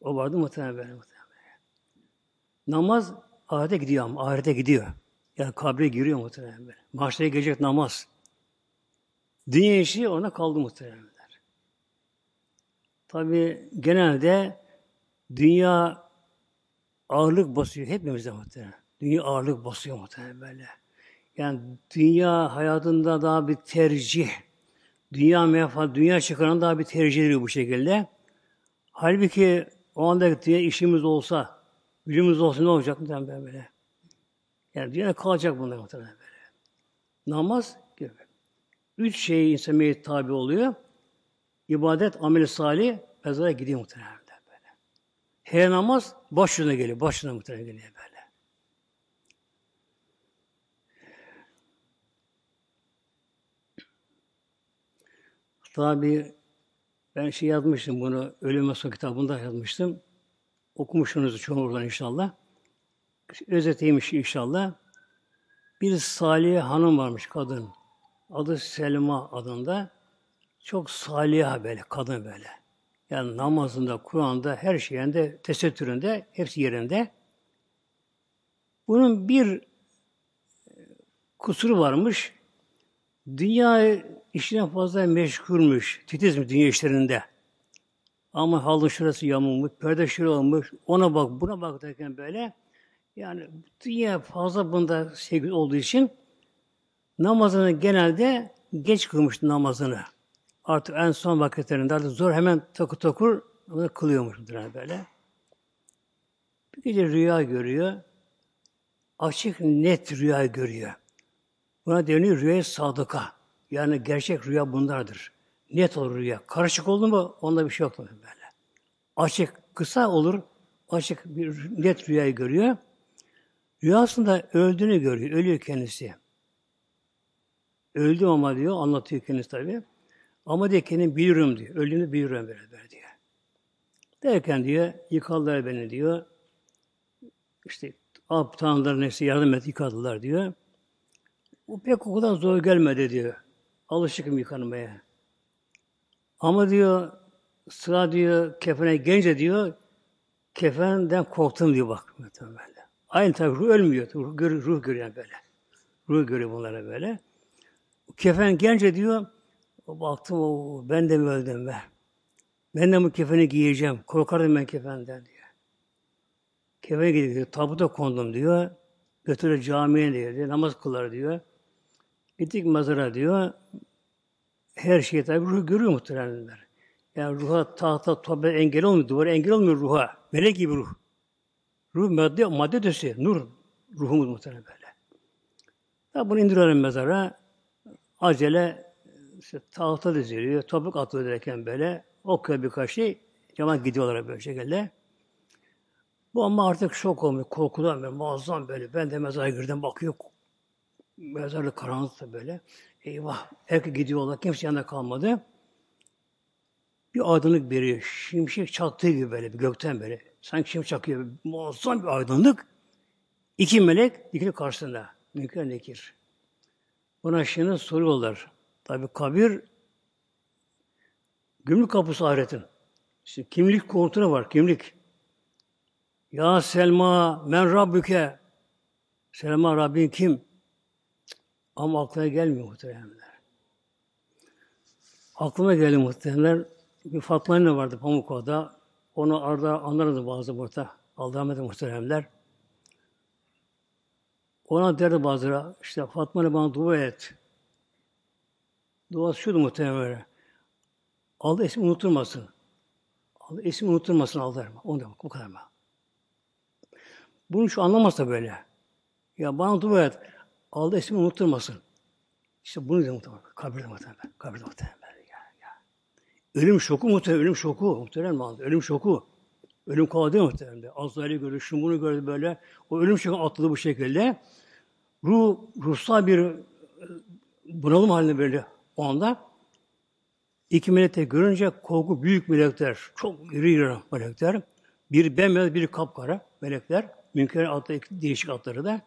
O vardı muhtemelen böyle muhtemelen. Namaz ahirete gidiyor ama ahirete gidiyor. Yani kabre giriyor muhtemelen böyle. Mahşere gelecek namaz. Dünya işi ona kaldı muhtemelen. Tabi genelde dünya ağırlık basıyor hepimizde muhtemelen. Dünya ağırlık basıyor muhtemelen böyle. Yani dünya hayatında daha bir tercih, dünya menfaat, dünya çıkaran daha bir tercih ediyor bu şekilde. Halbuki o anda diye işimiz olsa, gücümüz olsa ne olacak muhtemelen böyle. Yani dünya kalacak bunlar muhtemelen böyle. Namaz gibi. Üç şey insan tabi oluyor. İbadet, amel salih, mezara gidiyor muhtemelen. Her namaz başına geliyor, başına muhtemelen geliyor böyle. Tabi ben şey yazmıştım bunu, Ölüm Son kitabında yazmıştım. Okumuşsunuz çoğunlukla inşallah. Özetiymiş inşallah. Bir Salih hanım varmış kadın. Adı Selma adında. Çok salih böyle, kadın böyle. Yani namazında, Kur'an'da, her şeyinde, tesettüründe, hepsi yerinde. Bunun bir kusuru varmış. Dünya işine fazla meşgulmüş, titiz mi dünya işlerinde. Ama halın şurası yamulmuş, perde şurası olmuş, ona bak, buna bak derken böyle. Yani dünya fazla bunda sevgi olduğu için namazını genelde geç kılmıştı namazını. Artık en son vakitlerinde artık zor hemen takı takur kılıyormuş böyle. Bir gece rüya görüyor. Açık net rüya görüyor. Buna deniyor rüya sadıka. Yani gerçek rüya bunlardır. Net olur rüya. Karışık oldu mu onda bir şey yok böyle. Açık, kısa olur. Açık bir net rüyayı görüyor. Rüyasında öldüğünü görüyor. Ölüyor kendisi. Öldüm ama diyor. Anlatıyor kendisi tabii. Ama diye kendim biliyorum diyor. Öldüğümü biliyorum beraber diyor. Derken diyor, yıkadılar beni diyor. İşte aptanlar neyse yardım et yıkadılar diyor. Bu pek o kadar zor gelmedi diyor. Alışıkım yıkanmaya. Ama diyor sıra diyor kefene gelince diyor kefenden korktum diyor bak. Böyle. Aynı tabi ruh ölmüyor. Ruh, ruh görüyor böyle. Ruh görüyor bunlara böyle. Kefen gelince diyor o baktım o ben de mi öldüm be? Ben de bu kefeni giyeceğim. Korkardım ben kefenden diyor. Kefene gidiyor. Tabuta kondum diyor. Götürür camiye diyor. Namaz kılar diyor. Gittik mezara diyor. Her şey tabi ruh görüyor muhtemelenler. Yani ruha tahta tabi engel olmuyor. Duvara engel olmuyor ruha. Melek gibi ruh. Ruh madde, madde ötesi. Nur. Ruhumuz muhtemelen böyle. Tabi bunu indiriyorum mezara. Acele işte tahta diziliyor, topuk atıyor derken böyle okuyor birkaç şey, cemaat gidiyorlar böyle şekilde. Bu ama artık şok olmuyor, korkudan böyle muazzam böyle. Ben de mezara girdim bakıyor. Mezarlık karanlıkta böyle. Eyvah. Herkes gidiyorlar. Kimse yanında kalmadı. Bir aydınlık veriyor. Şimşek çaktığı gibi böyle bir gökten böyle. Sanki şimşek çakıyor. Muazzam bir aydınlık. İki melek dikili karşısında. Münker nekir. Buna şimdi soruyorlar. Tabi kabir gümrük kapısı ahiretin. İşte kimlik kontrolü var, kimlik. Ya Selma, men Rabbüke. Selma Rabbin kim? Ama aklına gelmiyor muhteremler. Aklıma geldi muhteremler. Bir Fatma anne vardı Pamukova'da. Onu arada anlardı bazı burada. Aldıramadı muhteremler. Ona derdi bazıları, işte Fatma bana dua et. Duası şuydu muhtemelen. Allah ismi unutturmasın. Allah ismi unutturmasın Allah. Onu demek, bu kadar mı? Bunu şu anlamazsa böyle. Ya bana dua et. Allah ismi unutturmasın. İşte bunu da muhtemelen. Kabirde muhtemelen. Kabirde muhtemelen. Ya, ya. Ölüm şoku muhtemelen. Ölüm şoku. Muhtemelen Ölüm şoku. Ölüm kovaladı muhtemelen. Azrail'i gördü, şunu bunu gördü böyle. O ölüm şoku atladı bu şekilde. Ruh, ruhsal bir e, bunalım haline böyle o anda. İki melekte görünce korku büyük melekler, çok iri iri melekler. Bir bembeyaz, biri kapkara melekler. Münker adlı değişik adları da.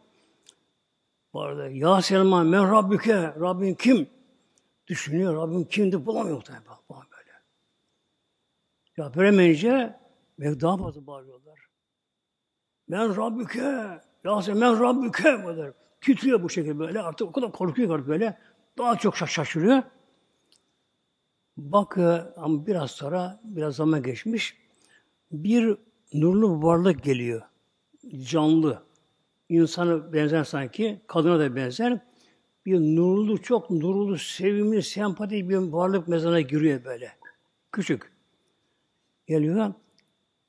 Bu arada Ya Selman men Rabbüke, Rabbin kim? Düşünüyor, Rabbim kimdi bulamıyor muhtemelen böyle. Ya veremeyince ve daha fazla bağırıyorlar. Men Rabbüke, Ya Selman men Rabbüke böyle. Titriyor bu şekilde böyle. Artık o kadar korkuyor böyle. Daha çok şaşırıyor. Bak ama biraz sonra, biraz zaman geçmiş. Bir nurlu varlık geliyor. Canlı. İnsanı benzer sanki, kadına da benzer. Bir nurlu, çok nurlu, sevimli, sempatik bir varlık mezana giriyor böyle. Küçük. Geliyor.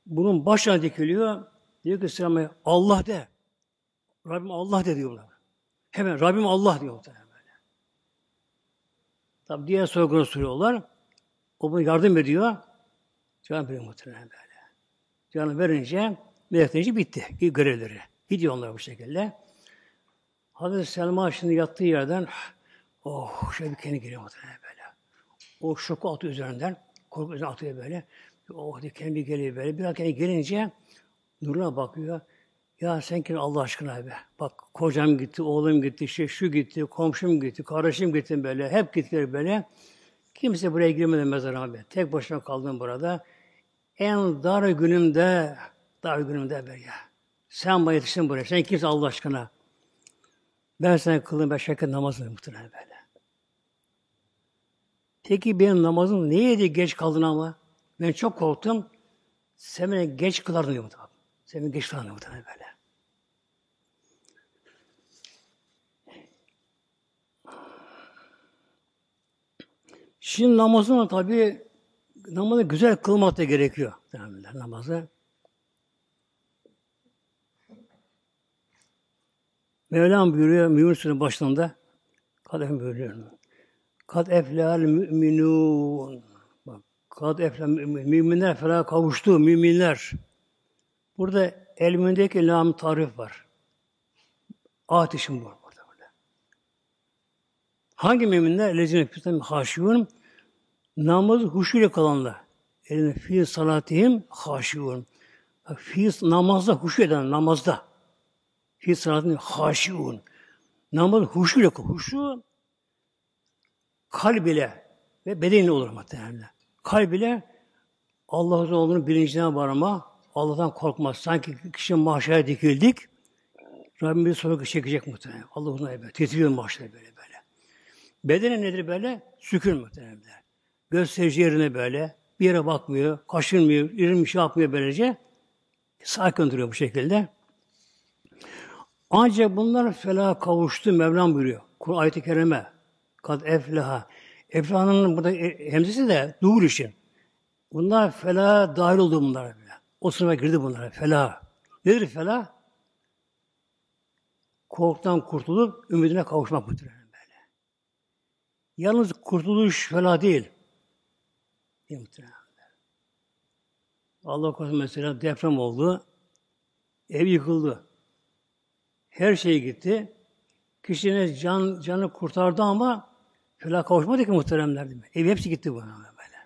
Bunun başına dikiliyor. Diyor ki Selam'a Allah de. Rabbim Allah de diyorlar. Hemen Rabbim Allah diyor. Tabi diğer soygunu soruyorlar. O bunu yardım ediyor. Can veriyor muhtemelen böyle. Canı verince meleklerince bitti. Görevleri. Gidiyor onlar bu şekilde. Hazreti Selma şimdi yattığı yerden oh şöyle bir kendi geliyor muhtemelen böyle. O şoku atıyor üzerinden. Korku üzerinden atıyor böyle. Oh diye kendi geliyor böyle. Bir kendi gelince nuruna bakıyor. Ya sen kim Allah aşkına be. Bak kocam gitti, oğlum gitti, şey şu gitti, komşum gitti, kardeşim gitti böyle. Hep gittiler böyle. Kimse buraya girmedi mezarıma be. Tek başına kaldım burada. En dar günümde, dar günümde be ya. Sen bana yetiştin buraya. Sen kimse Allah aşkına. Ben sana kıldım beş vakit namazını muhtemelen böyle. Peki benim namazım neydi geç kaldın ama? Ben çok korktum. Sen beni geç kılardın diyor muhtemelen. Sen beni geç kılardın muhtemelen böyle. Şimdi namazın tabi namazı güzel kılmak da gerekiyor. Namazı. Mevlam buyuruyor Mümin Suresi'nin başında kad buyuruyor. Kad eflal müminun. Kad eflal müminler falan kavuştu müminler. Burada elmindeki lam tarif var. Ateşim burada. Hangi müminler? Lezine fütem haşiyun. Namazı huşuyla kalanlar. Eline fi salatihim haşiyun. Fi namazda huşu eden namazda. Fi salatihim haşiyun. Namaz huşuyla huşu kalb ile ve bedenle olur muhtemelen. Kalb ile Allah'ın olduğunu bilincine varma, Allah'tan korkmaz. Sanki kişi mahşere dikildik, Rabbim bir soru çekecek muhtemelen. Allah uzun böyle. Titriyor mahşere böyle böyle. Bedene nedir böyle? Sükun muhtemelen. Gösterici yerine böyle. Bir yere bakmıyor, kaşınmıyor, irim şey yapmıyor böylece. Sakin duruyor bu şekilde. Ancak bunlar felaha kavuştu Mevlam buyuruyor. Kur ayet-i kerime. Kad eflaha. Eflaha'nın burada e, hemzesi de dur için. Bunlar felaha dahil oldu bunlar. O sınıfa girdi bunlar. Felah. Nedir felah? Korktan kurtulup ümidine kavuşmak böyle. Yalnız kurtuluş felah değil. Değil. Allah korusun mesela deprem oldu. Ev yıkıldı. Her şey gitti. Kişinin can, canı kurtardı ama felaha kavuşmadı ki muhteremler? Ev hepsi gitti buna böyle.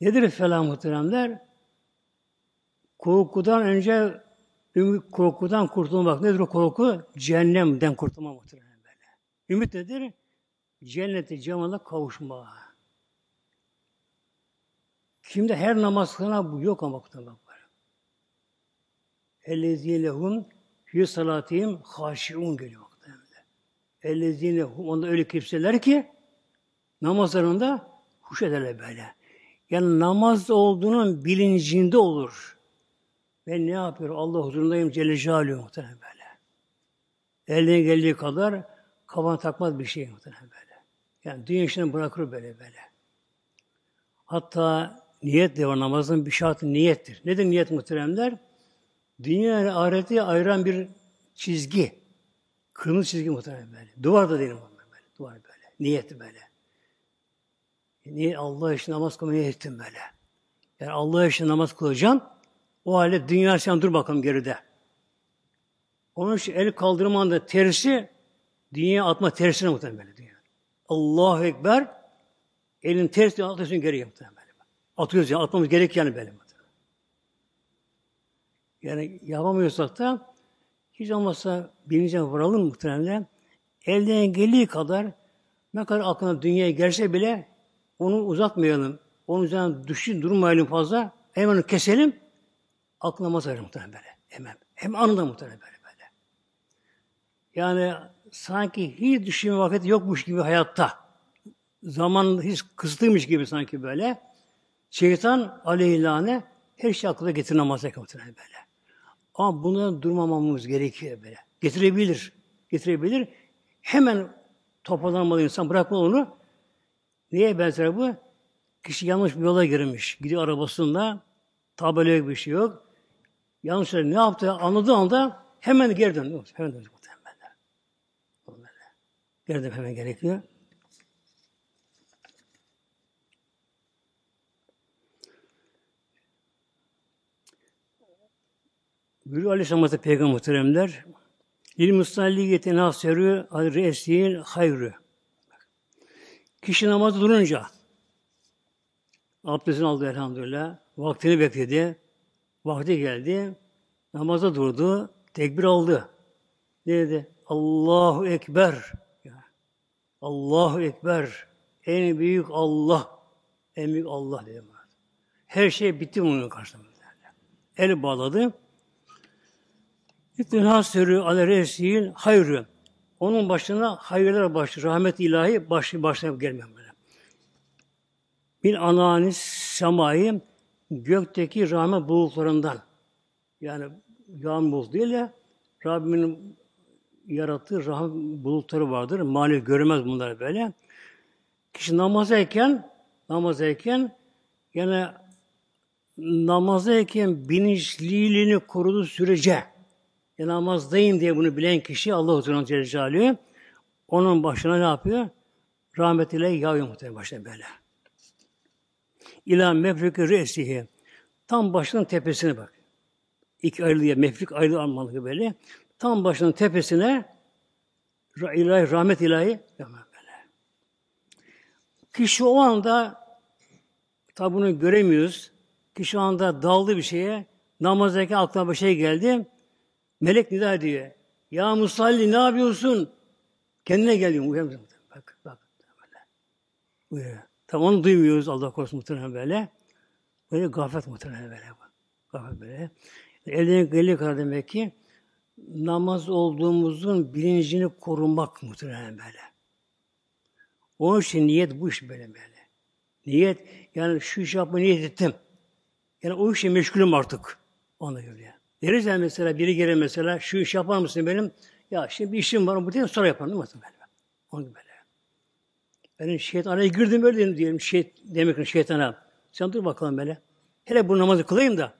Nedir felah muhteremler? Korkudan önce korkudan kurtulmak. Nedir o korku? Cehennemden kurtulma muhteremler. Ümit nedir? Cenneti cemala kavuşma. Kimde her namaz kılana bu yok ama muhteremler. Ellezîlehum fî salatihim haşiun geliyor muhtemelen. Ellezîlehum onda öyle kimseler ki namazlarında huş ederler böyle. Yani namaz olduğunun bilincinde olur. Ben ne yapıyorum? Allah huzurundayım Celle Celaluhu muhtemelen böyle. Eline geldiği kadar kafana takmaz bir şey muhtemelen böyle. Yani dünya işini bırakır böyle böyle. Hatta niyet de var namazın bir şartı niyettir. Nedir niyet muhteremler? Dünya ile ahireti ayıran bir çizgi. Kırmızı çizgi muhtemelen böyle. Duvar da değil böyle. Duvar böyle. Niyeti böyle. Niye Allah için namaz kılmaya ettim böyle. Yani Allah için namaz kılacaksın. O halde dünya sen dur bakalım geride. Onun için el kaldırmanda tersi dünya atma tersine muhtemelen böyle dünya. Allahu Ekber elin tersi atıyorsun geriye muhtemelen. Atıyoruz yani atmamız gerek yani böyle. Yani yapamıyorsak da hiç olmazsa bilince varalım muhtemelen. Elden geldiği kadar ne kadar aklına dünyaya gelse bile onu uzatmayalım. Onun üzerine düşün durmayalım fazla. Hemen keselim. Aklına masarım muhtemelen böyle. Hemen. Hem anında muhtemelen böyle. Yani sanki hiç düşünme vakit yokmuş gibi hayatta. Zaman hiç kısıtlıymış gibi sanki böyle. Şeytan aleyhilâne her şey akla getir namaza muhtemelen böyle. Ama buna durmamamız gerekiyor böyle. Getirebilir. Getirebilir. Hemen toparlanmalı insan bırakma onu. Niye benzer bu? Kişi yanlış bir yola girmiş. Gidiyor arabasında. Tabela bir şey yok. Yanlış ne yaptı anladığı anda hemen geri dönüyor. Hemen dönüyor. Dönüyor hemen gerekiyor. Buyuruyor Aleyhisselam Hazretleri Peygamber muhteremler. Lil musalliyeti nasırı al resil hayrı. Kişi namazı durunca abdestini aldı elhamdülillah. Vaktini bekledi. Vakti geldi. Namaza durdu. Tekbir aldı. Ne dedi? Allahu Ekber. Allahu Ekber. En büyük Allah. En büyük Allah dedi. Her şey bitti bunun karşısında. El bağladı. İttinha sürü ale resil hayrı. Onun başına hayırlar başı, rahmet ilahi başı başına gelmiyor böyle. Bir ananis semayı gökteki rahmet bulutlarından. Yani yağmur değil de Rabbimin yarattığı rahmet bulutları vardır. Mali görmez bunlar böyle. Kişi namazdayken namazdayken yani namazdayken bilinçliliğini koruduğu sürece ya namazdayım diye bunu bilen kişi Allah Huzuruna Celle onun başına ne yapıyor? Rahmetiyle yağıyor muhtemelen başına böyle. İlâ mefriki re'sihi. Tam başının tepesine bak. İki ayrılıya, mefrik ayrı almalı böyle. Tam başının tepesine ilahi, rahmet ilahi böyle. Kişi o anda tabi bunu göremiyoruz. Kişi o anda daldı bir şeye. Namazdayken aklına bir şey geldi. Melek nida ediyor. Ya Musalli ne yapıyorsun? Kendine geliyor. Uyanıyor. Bak bak. Böyle. Uyuyor. Tam onu duymuyoruz Allah korusun muhtemelen böyle. Böyle gaflet muhtemelen böyle. Gaflet böyle. Elden geldiği kadar demek ki namaz olduğumuzun bilincini korunmak muhtemelen böyle. Onun için niyet bu iş böyle böyle. Niyet, yani şu iş yapma niyet ettim. Yani o işe meşgulüm artık. Ona göre. Deriz ya mesela biri gelir mesela şu iş yapar mısın benim? Ya şimdi bir işim var bu diye sonra yaparım değil mi? Böyle. Onun gibi böyle. Benim şeytan araya girdim öyle diyelim, diyelim şey, demek ki şeytana. Sen dur bakalım böyle. Hele bu namazı kılayım da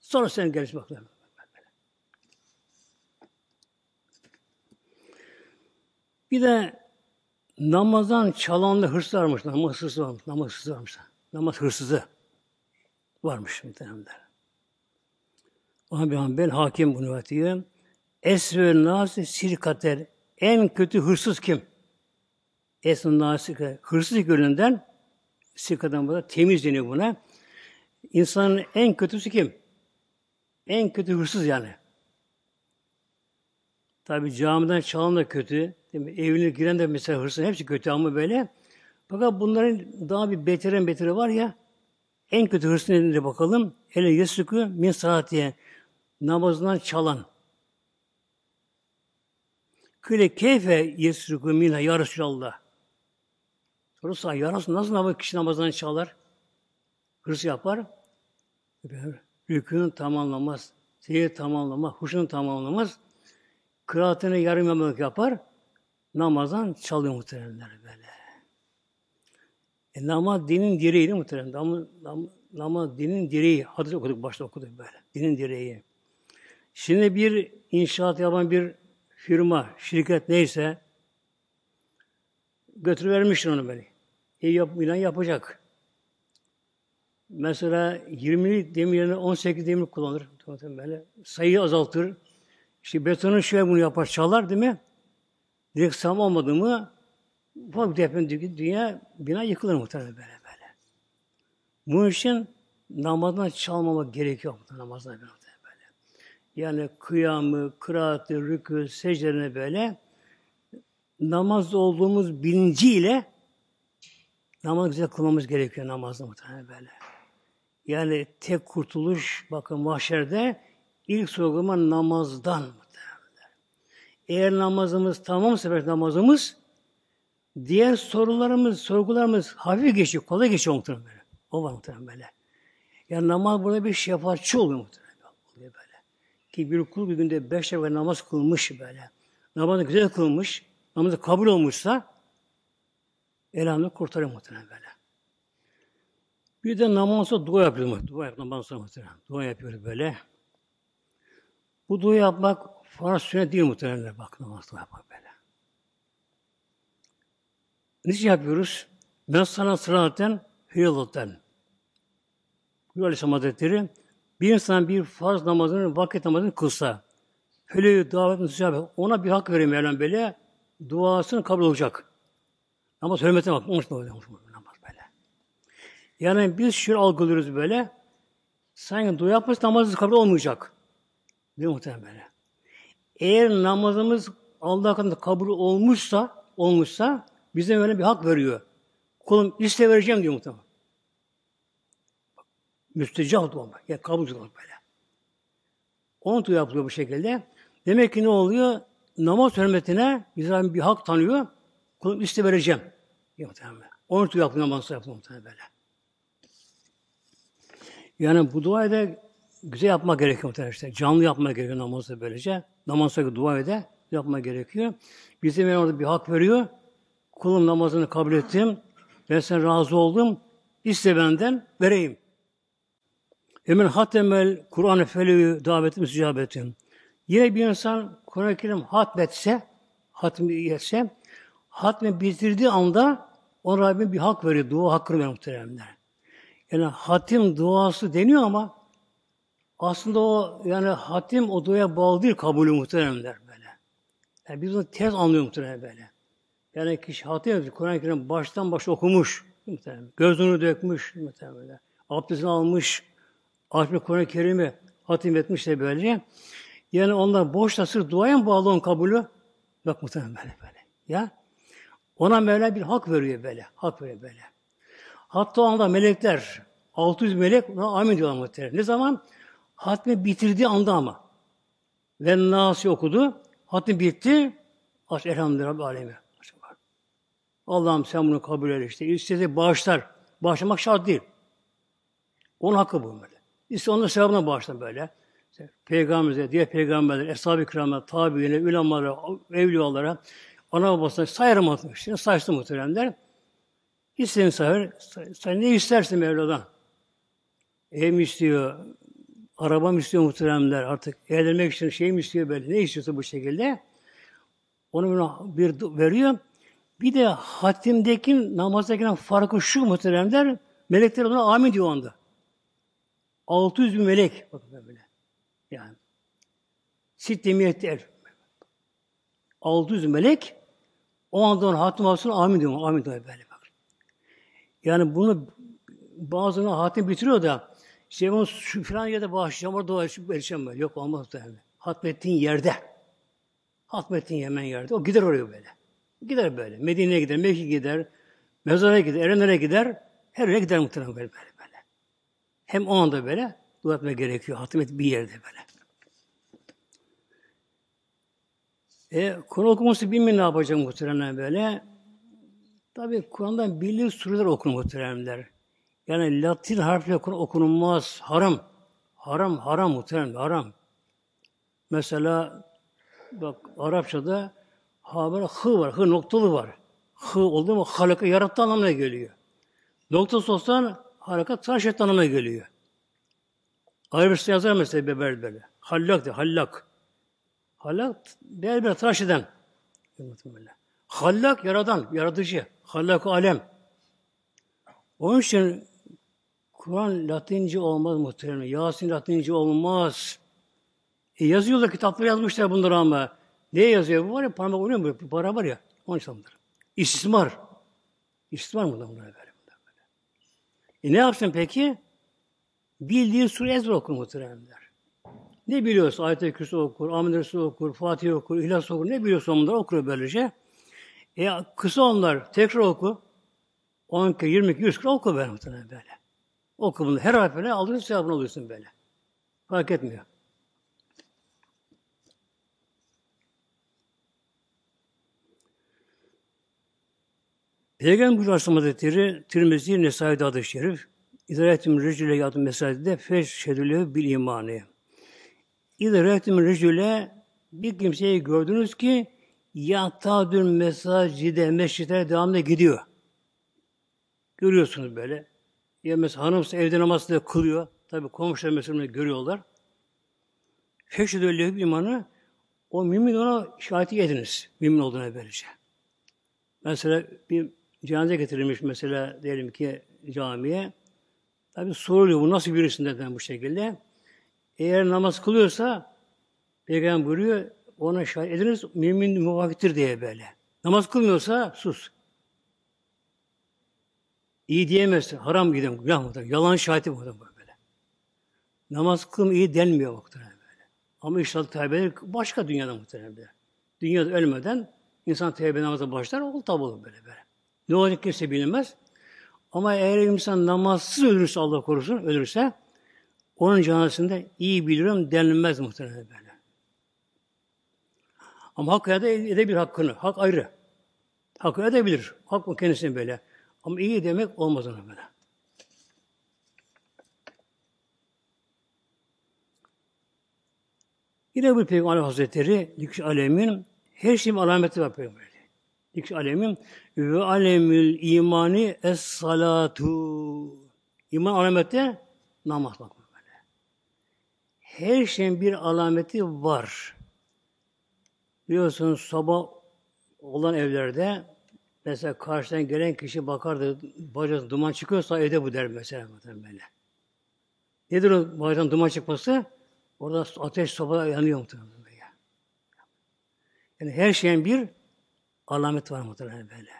sonra sen gelirsin bakalım. Bir de namazdan çalanlı hırsız varmış. Namaz hırsızı varmış. Namaz hırsızı varmış. Namaz hırsızı varmış muhtemelen. Ona bir bel hakim bunu atıyor. Esve nasi sirkater. En kötü hırsız kim? Esve nasi Hırsız yönünden sirkadan burada temiz deniyor buna. İnsanın en kötüsü kim? En kötü hırsız yani. Tabi camiden çalan da kötü. Değil mi? Evine giren de mesela hırsız hepsi kötü ama böyle. Fakat bunların daha bir beteren beteri var ya en kötü hırsız nedir bakalım. Hele yesükü min saatiye namazından çalan. Küle keyfe yesrükü minha ya Resulallah. Sorursa ya Resulallah nasıl namaz, kişi namazdan çalar? Hırs yapar. Rükûnü tamamlamaz. Seyir tamamlamaz. Huşunu tamamlamaz. Kıraatını yarım yamak yapar. Namazdan çalıyor muhteremler böyle. E, namaz dinin direğiydi muhterem. Namaz, nam, namaz dinin direği. Hadis okuduk, başta okuduk böyle. Dinin direği. Şimdi bir inşaat yapan bir firma, şirket neyse götürüvermiştir onu böyle. E yap, ilan yapacak. Mesela 20 demir yerine 18 demir kullanır. Böyle. Sayıyı azaltır. İşte betonu şöyle bunu yapar, çalar değil mi? Direkt sam olmadı mı ufak bir dünya bina yıkılır muhtemelen böyle böyle. Bunun için namazdan çalmamak gerekiyor namazdan böyle. Yani kıyamı, kıraatı, rükû, secdelerine böyle namazda olduğumuz bilinciyle namaz güzel kılmamız gerekiyor namazda muhtemelen böyle. Yani tek kurtuluş bakın mahşerde ilk sorgulama namazdan. Eğer namazımız tamam sefer namazımız diğer sorularımız, sorgularımız hafif geçiyor, kolay geçiyor muhtemelen böyle. O var muhtemelen böyle. Yani namaz burada bir şefaatçi oluyor muhtemelen. Oluyor böyle. Ki bir kul bir günde beş defa namaz kılmış böyle. Namazı güzel kılmış, namazı kabul olmuşsa elhamdülillah kurtarıyor muhtemelen böyle. Bir de namazda dua yapıyoruz. Dua yapıyoruz namazda muhtemelen. Dua yapıyoruz böyle. Bu dua yapmak farz sünnet değil muhtemelen. Bak namaz dua yapmak böyle. Niçin yapıyoruz? Ben sana sıraten hıyılıktan. Buyuruyor Aleyhisselam Hazretleri, bir insan bir farz namazını, vakit namazını kılsa, hele davetin sıcabı, ona bir hak verir Mevlam böyle, duasını kabul olacak. Namaz hürmetine bak, onun için namaz böyle. Yani biz şöyle algılıyoruz böyle, sanki dua yapması namazı kabul olmayacak. Değil mi muhtemelen böyle? Eğer namazımız Allah hakkında kabul olmuşsa, olmuşsa, bize öyle bir hak veriyor. Kulum iste vereceğim diyor muhtemelen. Müstecap dua. Ya kabul dua böyle. Onu da yapılıyor bu şekilde. Demek ki ne oluyor? Namaz hürmetine bize bir hak tanıyor. Kulum iste vereceğim. Diyor muhtemelen. Onu da yapılıyor namaz yapılıyor muhtemelen böyle. Yani bu duayı da güzel yapmak gerekiyor muhtemelen işte. Canlı yapmak gerekiyor namazda böylece. Namazda dua ede yapmak gerekiyor. Bize orada bir hak veriyor. Kulum namazını kabul ettim. Ben sen razı oldum. İste benden vereyim. Hemen hatemel Kur'an-ı Felevi davetim mücabetim. Yine bir insan Kur'an-ı Kerim hatmetse, hatmi etse, hatmi bitirdiği anda on Rabbim bir hak veriyor. Dua hakkını veriyor muhteremler. Yani hatim duası deniyor ama aslında o yani hatim o duaya bağlı değil kabulü muhteremler böyle. Yani biz onu tez anlıyoruz muhterem böyle. Yani kişi hatim Kur'an-ı Kerim baştan başa okumuş. Muhtemelen. Gözünü dökmüş. Muhtemelen. Abdestini almış. Açmış Kur'an-ı Kerim'i hatim etmiş de böylece. Yani onlar boşta sırf duaya mı bağlı onun kabulü? Yok muhtemelen böyle böyle. Ya. Ona Mevla bir hak veriyor böyle. Hak veriyor böyle. Hatta anda melekler 600 melek ona amin diyorlar muhtemelen. Ne zaman? Hatmi bitirdiği anda ama. Ve Nasi okudu. Hatmi bitti. Aç elhamdülillah Rabbi alemi. Allah'ım sen bunu kabul eyle işte. İstediği bağışlar. Bağışlamak şart değil. Onun hakkı bu böyle. İşte onun sevabına bağışlar böyle. İşte Peygamberimize, diğer peygamberler, eshab-ı kiramlar, tabiine, ulemalara, evliyalara, ana babasına sayarım atmış. Şimdi saçtı muhteremler. İstediğin sayar. Sen ne istersin Mevla'dan? Ev mi istiyor? Araba mı istiyor muhteremler? Artık evlenmek için şey mi istiyor böyle? Ne istiyorsa bu şekilde. Onu bir veriyor. Bir de hatimdeki namazdaki farkı şu muhteremler. Melekler ona amin diyor anda. 600 bin melek. Bakın böyle. Yani. Sittemiyette el. 600 melek o anda onun hatim olsun amin diyor. Amin diyor böyle bak. Yani bunu bazıları hatim bitiriyor da işte bunu şu filan yerde bağışlayacağım orada vereceğim böyle. Yok olmaz yani. Hatmettiğin yerde. Hatmettiğin yemen yerde. O gider oraya böyle. Gider böyle. Medine'ye gider, Mekke gider, mezara gider, Erenlere gider. Her yere gider muhtemelen böyle böyle. böyle. Hem o anda böyle dua etmek gerekiyor. Hatmet bir yerde böyle. E, Kur'an okuması bilmiyor ne yapacak muhtemelen böyle. Tabi Kur'an'dan belli sureler okur muhteremler. Yani Latin harfle okunulmaz. Haram. Haram, haram muhterem, haram. Mesela bak Arapçada ha böyle hı var, hı noktalı var. Hı oldu mu halaka yarattı anlamına geliyor. Noktası olsan harakat tıraş etti anlamına geliyor. Arabistan yazar mesela beber böyle. Hallak de, hallak. Hallak, berber tıraş eden. Hallak, yaradan, yaratıcı. Hallak alem. Onun için Kur'an Latince olmaz muhtemelen. Yasin Latince olmaz. E yazıyorlar, kitapları yazmışlar bunları ama. Ne yazıyor? Bu var ya parmak oynuyor mu? Para var ya. Onun için bunlar. İstismar. İstismar mı bunlar böyle? E ne yapsın peki? Bildiği sure ezber okur muhteremler. Ne biliyorsa ayet-i kürsü okur, amin okur, Fatih okur, İhlas okur, ne biliyorsa onları okur böylece. E kısa onlar tekrar oku. 10 kere, 20 kere, 100 kere oku böyle muhtemelen böyle. Oku bunu. Her harfine aldığın sevabını alıyorsun böyle. Fark etmiyor. Peygamber Aleyhisselam Hazretleri Tirmizi Nesai'de adı şerif İzaretim rejüle yadı mesaide feşhedüle bil imanı. İzaretim rejüle bir kimseyi gördünüz ki yatadül mesacide meşritlere devamlı gidiyor. Görüyorsunuz böyle. Ya mesela hanımsa evde namazı da kılıyor. Tabi komşular mesela görüyorlar. Feşhedüle bil imanı o mümin ona şahit ediniz. Mümin olduğuna böylece. Mesela bir cenaze getirilmiş mesela diyelim ki camiye. Tabi soruluyor bu nasıl birisin neden bu şekilde. Eğer namaz kılıyorsa Peygamber buyuruyor ona şahit ediniz mümin muvafıktır diye böyle. Namaz kılmıyorsa sus. İyi diyemezsin. Haram gidelim. Günah muhtemelen. Yalan şahidi muhtemelen böyle. Namaz kılım iyi denmiyor muhtemelen böyle. Ama inşallah tevbe başka dünyada muhtemelen böyle. Dünyada ölmeden insan tevbe namaza başlar. O tabi olur böyle böyle. Ne olacak kimse bilinmez. Ama eğer insan namazsız ölürse Allah korusun, ölürse onun cenazesinde iyi biliyorum denilmez muhtemelen böyle. Ama hak edebilir hakkını. Hak ayrı. Hak edebilir. Hak mı kendisine böyle. Ama iyi demek olmaz ona böyle. Yine bu Peygamber Hazretleri Lükş Alemin her şeyin alameti var Peygamber. Lükş Alemin ve alemül imani es salatu. İman alameti namaz bak. Her şeyin bir alameti var. Biliyorsunuz sabah olan evlerde mesela karşıdan gelen kişi bakardı bacası duman çıkıyorsa evde bu der mesela böyle. Nedir o bacadan duman çıkması? Orada ateş soba yanıyor muhtemelen. Yani her şeyin bir alamet var muhtemelen böyle.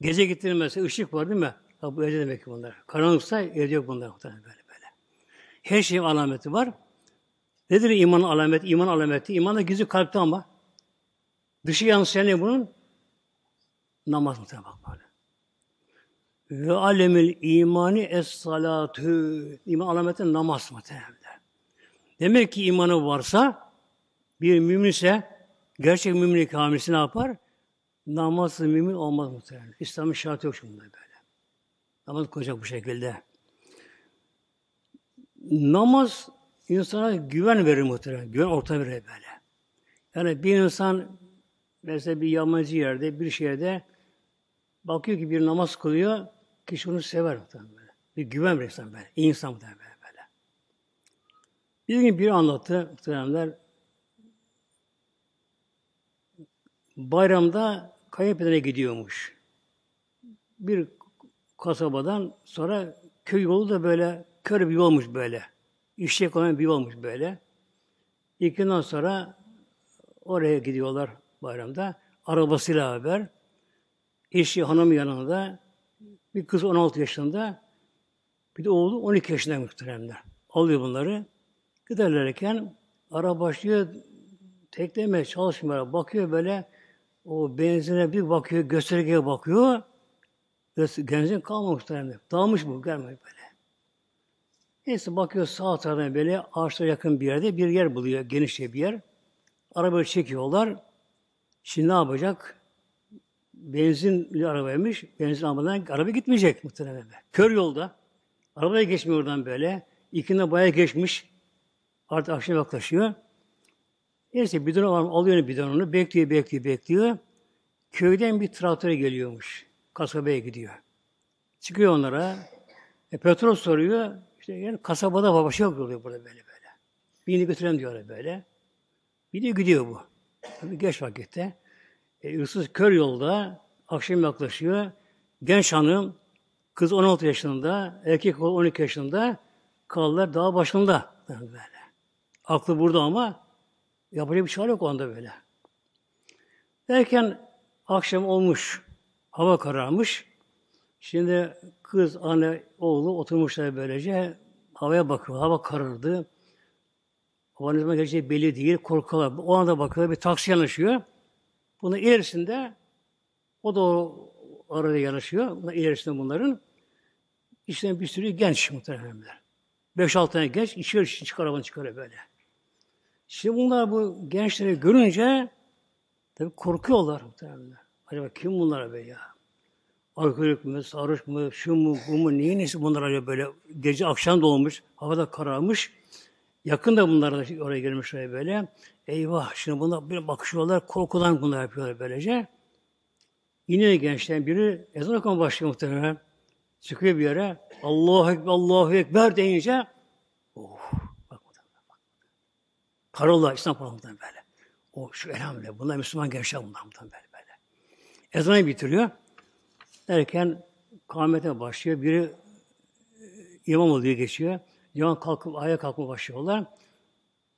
Gece gittiğinde mesela ışık var değil mi? Ha, bu evde demek ki bunlar. Karanlıksa evde yok bunlar muhtemelen böyle böyle. Her şeyin alameti var. Nedir iman alameti? İman alameti. İman da gizli kalpte ama. Dışı yansıyan bunun? Namaz muhtemelen bak böyle. Ve alemil imani es salatü. İman alameti namaz muhtemelen. Demek ki imanı varsa bir mümin ise gerçek mümin kamilisi ne yapar? Namazsız mümin olmaz muhtemelen. İslam'ın şartı yok şimdi böyle. Namaz koyacak bu şekilde. Namaz insana güven verir muhtemelen. Güven orta verir böyle. Yani bir insan mesela bir yabancı yerde, bir şehirde bakıyor ki bir namaz kılıyor, kişi onu sever muhtemelen böyle. Bir güven verir böyle. İyi insan muhtemelen böyle. böyle. Bir gün biri anlattı muhtemelenler. Bayramda kayınpedere gidiyormuş. Bir kasabadan sonra köy yolu da böyle kör bir yolmuş böyle. İşlek olan bir yolmuş böyle. İki gün sonra Oraya gidiyorlar bayramda. Arabasıyla haber. Eşi hanım yanında. Bir kız 16 yaşında. Bir de oğlu 12 yaşında muhteremler. Alıyor bunları. Giderlerken ara başlıyor tekleme çalışmaya bakıyor böyle o benzine bir bakıyor, göstergeye bakıyor. Benzin kalmamış muhtemelen. Dağılmış bu, gelmiyor böyle. Neyse bakıyor sağ tarafına böyle ağaçlara yakın bir yerde bir yer buluyor, genişçe bir yer. Arabayı çekiyorlar. Şimdi ne yapacak? Benzinli arabaymış. Benzin almadan araba gitmeyecek muhtemelen. Kör yolda. Arabaya geçmiyor oradan böyle. İkinde bayağı geçmiş. Artık akşam yaklaşıyor. Neyse bidonu var, alıyor bidonunu, bekliyor, bekliyor, bekliyor. Köyden bir traktöre geliyormuş. Kasabaya gidiyor. Çıkıyor onlara. E, petrol soruyor. İşte yani kasabada baba şey oluyor burada böyle böyle. Birini götürelim diyorlar böyle. Bir de gidiyor bu. Tabii geç vakitte. E, ıssız kör yolda akşam yaklaşıyor. Genç hanım, kız 16 yaşında, erkek 12 yaşında kaldılar dağ başında. Böyle. Aklı burada ama yapacak bir şey yok onda böyle. Derken akşam olmuş, hava kararmış. Şimdi kız, anne, oğlu oturmuşlar böylece havaya bakıyor. Hava karardı. Hava ne zaman geleceği belli değil. Korkuyorlar. O anda bakıyorlar. Bir taksi yanaşıyor. Bunun ilerisinde o da arada yanaşıyor. Bunun ilerisinde bunların içinden bir sürü genç muhtemelenler. Beş altı tane genç içiyor, çıkar arabanı çıkarıyor böyle. Şimdi bunlar bu gençleri görünce tabi korkuyorlar muhtemelen. Acaba kim bunlar be ya? Alkolik mi, sarhoş mu, şu mu, bu mu, neyin nesi bunlar acaba böyle gece akşam da olmuş, havada kararmış. Yakın da bunlar da oraya gelmişler böyle. Eyvah şimdi bunlar bir bakışıyorlar, korkudan bunlar yapıyorlar böylece. Yine gençten biri ezan okumaya başlıyor muhtemelen. Çıkıyor bir yere. Allahu Ekber, Allahu Ekber deyince oh, bak bak. Parola, İslam parolasından böyle. O şu elhamdülillah. Bunlar Müslüman gençler bunlar bundan böyle böyle. Ezanı bitiriyor. Derken kâmete başlıyor. Biri e, imam oluyor geçiyor. Yaman kalkıp ayağa kalkma başlıyorlar.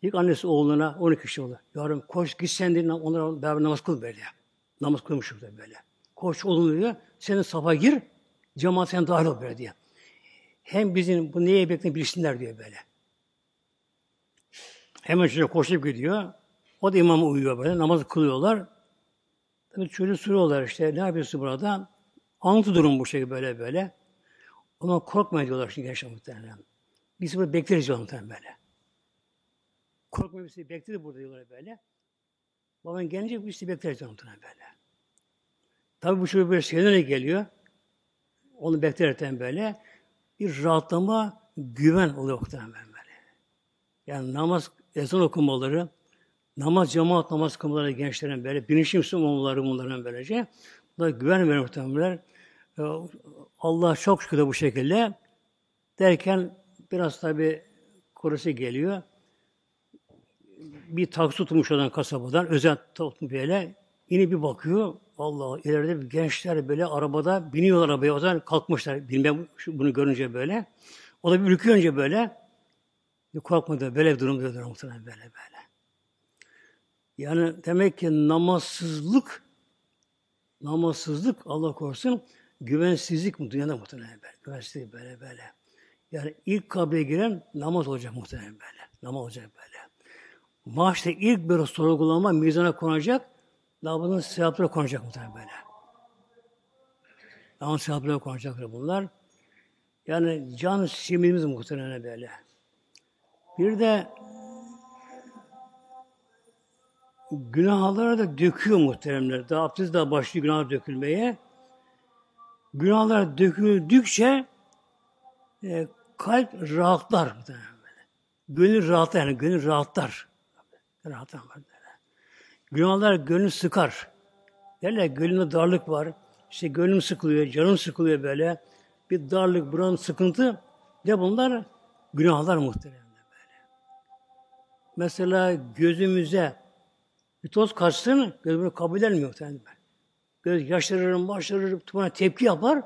İlk annesi oğluna 12 kişi olur. Yarın koş git sen de onlara beraber namaz kıl böyle. Namaz kılmış burada böyle. Koş oğlum diyor. Senin safa gir. Cemaat sen dahil ol böyle diye. Hem bizim bu neye bekleyin bilsinler diyor böyle. Hemen şöyle koşup gidiyor. O da imama uyuyor böyle. Namazı kılıyorlar. Tabii çocuğu soruyorlar işte. Ne yapıyorsun burada? Anlatı durum bu şekilde böyle böyle. Ama korkmayın diyorlar şimdi gençler muhtemelen. Biz burada bekleriz muhtemelen böyle. Korkmayın biz bekleriz burada diyorlar böyle. Baban gelince biz de bekleriz muhtemelen böyle. Tabii bu çocuk böyle şeylerle geliyor. Onu beklerken böyle bir rahatlama, güven oluyor muhtemelen böyle. Yani namaz, ezan okumaları, namaz, cemaat namaz kılmaları gençlerin böyle, bilinçli Müslüman olmaları bunların böylece. Da güven veriyor muhtemelen. Ee, Allah çok şükür de bu şekilde. Derken biraz tabi korusu geliyor. Bir taksi tutmuş olan kasabadan, özel tutmuş böyle. Yine bir bakıyor, Allah ileride gençler böyle arabada biniyorlar arabaya. O zaman kalkmışlar. Bilmem bunu görünce böyle. O da bir ürküyor önce böyle. Bir korkmadı. Böyle bir durum diyorlar muhtemelen böyle böyle. Yani demek ki namazsızlık namazsızlık Allah korusun güvensizlik mu dünyada muhtemelen böyle. Güvensizlik böyle böyle. Yani ilk kabre giren namaz olacak muhtemelen böyle. Namaz olacak böyle. Maaşta ilk bir sorgulama mizana konacak. Lavabonun sevapları konacak muhtemelen böyle. Lavabonun sevapları konacaklar bunlar. Yani can simimiz muhtemelen böyle. Bir de günahlara da döküyor muhteremler. Daha abdest daha başlıyor günah dökülmeye. Günahlar döküldükçe e, kalp rahatlar böyle. Gönül rahatlar yani gönül rahatlar. Rahatlar. Günahlar gönül sıkar. Derler gönlünde darlık var. İşte gönlüm sıkılıyor, canım sıkılıyor böyle. Bir darlık, buranın sıkıntı. De bunlar günahlar muhtemelen böyle. Mesela gözümüze bir toz kaçsın, gözümü kabul edilmiyor muhtemelen. Göz yaşarır, başlarır, buna tepki yapar,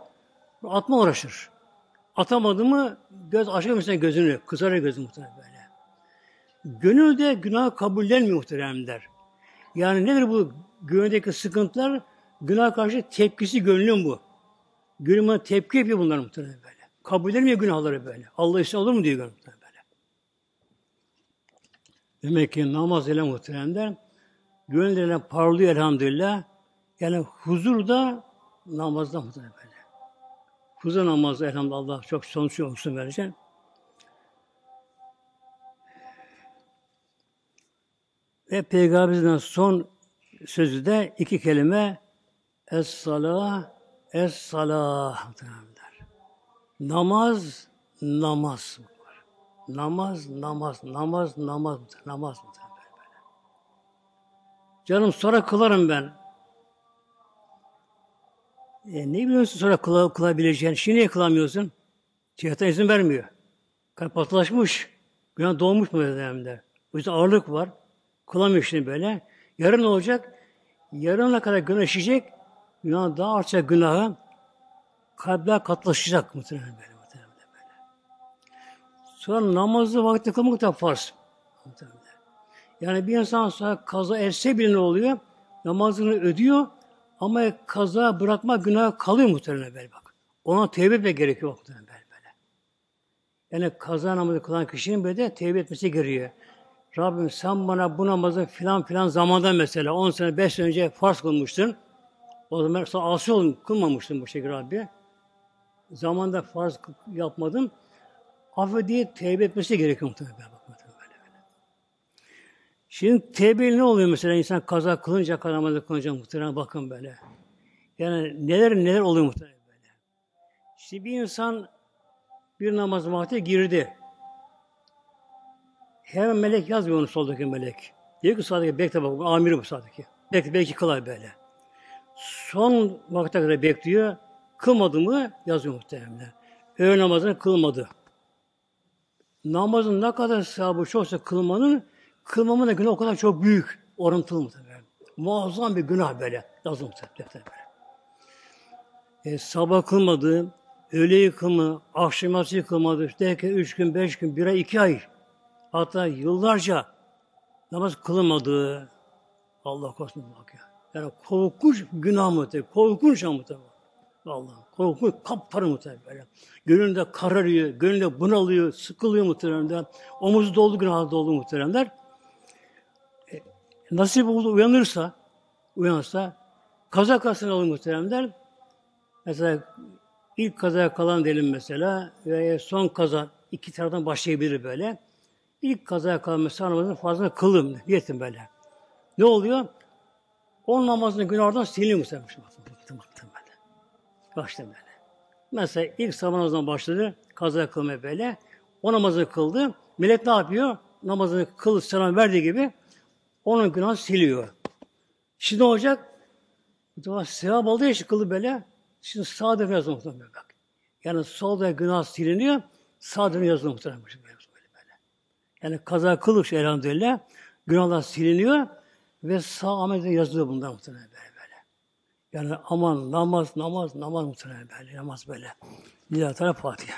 atma uğraşır. Atamadı mı göz aşağı mesela gözünü, kızarır gözü muhtemelen böyle. Gönül de günah kabullenmiyor muhteremler. Yani nedir bu gönüldeki sıkıntılar? Günah karşı tepkisi gönlün bu. Gönlüm tepki yapıyor bunlar muhtemelen böyle. Kabul edilmiyor günahları böyle. Allah için olur mu diyor gönlüm böyle. Demek ki namaz ile muhteremler gönüllerine parlıyor elhamdülillah. Yani huzur da namazda muhtemelen böyle. Huzur namazda elhamdülillah çok sonuç olsun verecek. Ve Peygamberimizden son sözü de iki kelime Es-salah, es-salah. Namaz, namaz. Namaz, namaz, namaz, namaz, namaz. Canım sonra kılarım ben. E, ne biliyorsun sonra kıla, kılabileceğini? Şimdi niye kılamıyorsun? Cihattan izin vermiyor. Kalp patılaşmış. Günah doğmuş mu demler. O yüzden ağırlık var. Kılamıyor şimdi böyle. Yarın olacak? Yarına kadar günah. Günah daha artacak günahı. Kalpler katlaşacak muhtemelen böyle. Muhtemelen böyle. Sonra namazı vakti kılmak da farz. Yani bir insan sonra kaza etse bile ne oluyor? Namazını ödüyor ama kaza bırakma günah kalıyor muhtemelen böyle bak. Ona tevbe etmek gerekiyor muhtemelen böyle. böyle. Yani kaza namazı kılan kişinin böyle de tevbe etmesi gerekiyor. Rabbim sen bana bu namazı filan filan zamanda mesela 10 sene 5 sene önce farz kılmıştın. O zaman sonra asi olun kılmamıştın bu şekilde Rabbi. Zamanda farz yapmadım. Affet diye tevbe etmesi gerekiyor muhtemelen. Bak, muhtemelen böyle, böyle. Şimdi tevbe ne oluyor mesela insan kaza kılınca, kaza namazı kılınca muhtemelen bakın böyle. Yani neler neler oluyor muhtemelen böyle. Şimdi bir insan bir namaz vakti girdi. Hemen melek yazmıyor onu soldaki melek. Diyor ki sağdaki bekle bak, amiri bu sağdaki. Bekle, belki kılar böyle. Son vakte kadar bekliyor. Kılmadı mı yazıyor muhtemelen. Öğle namazını kılmadı. Namazın ne kadar sahibi çoksa kılmanın, kılmamın da günah o kadar çok büyük. Oruntılı muhtemelen. Muazzam bir günah böyle. Yazıyor muhtemelen. E, sabah kılmadı, öğleyi kılmadı, akşam yatsı kılmadı, derken üç gün, beş gün, bir ay, iki ay. Hatta yıllarca namaz kılınmadığı Allah korusun bak ya. Yani korkunç günah muhtemelen. Korkunç muhtemelen. Allah korkunç kapkarı muhtemelen böyle. Gönlünde kararıyor, gönlünde bunalıyor, sıkılıyor muhtemelen. Omuzu doldu günah doldu muhteremler. Nasip oldu uyanırsa, uyanırsa kaza kasını alır muhteremler. Mesela ilk kazaya kalan diyelim mesela ve son kaza iki taraftan başlayabilir böyle. İlk kazaya kalan mesela namazını fazla kıldım. Niyetim böyle. Ne oluyor? O namazın günü oradan siliniyor muhtemelen. böyle. Başta böyle. Mesela ilk sabah namazından başladı. Kaza kılmaya böyle. O namazı kıldı. Millet ne yapıyor? Namazını kıl selam verdiği gibi onun günahı siliyor. Şimdi ne olacak? Defa sevap aldığı için kılı böyle. Şimdi sağ dönüyor yazılı muhtemelen bak. Yani solda günah siliniyor. Sağ dönüyor yazılı muhtemelen. Yani kaza kılış elhamdülillah. Günahlar siliniyor ve sağ amelde yazılıyor bunlar muhtemelen böyle böyle. Yani aman namaz, namaz, namaz muhtemelen böyle. Namaz böyle. Lillahi Teala Fatiha.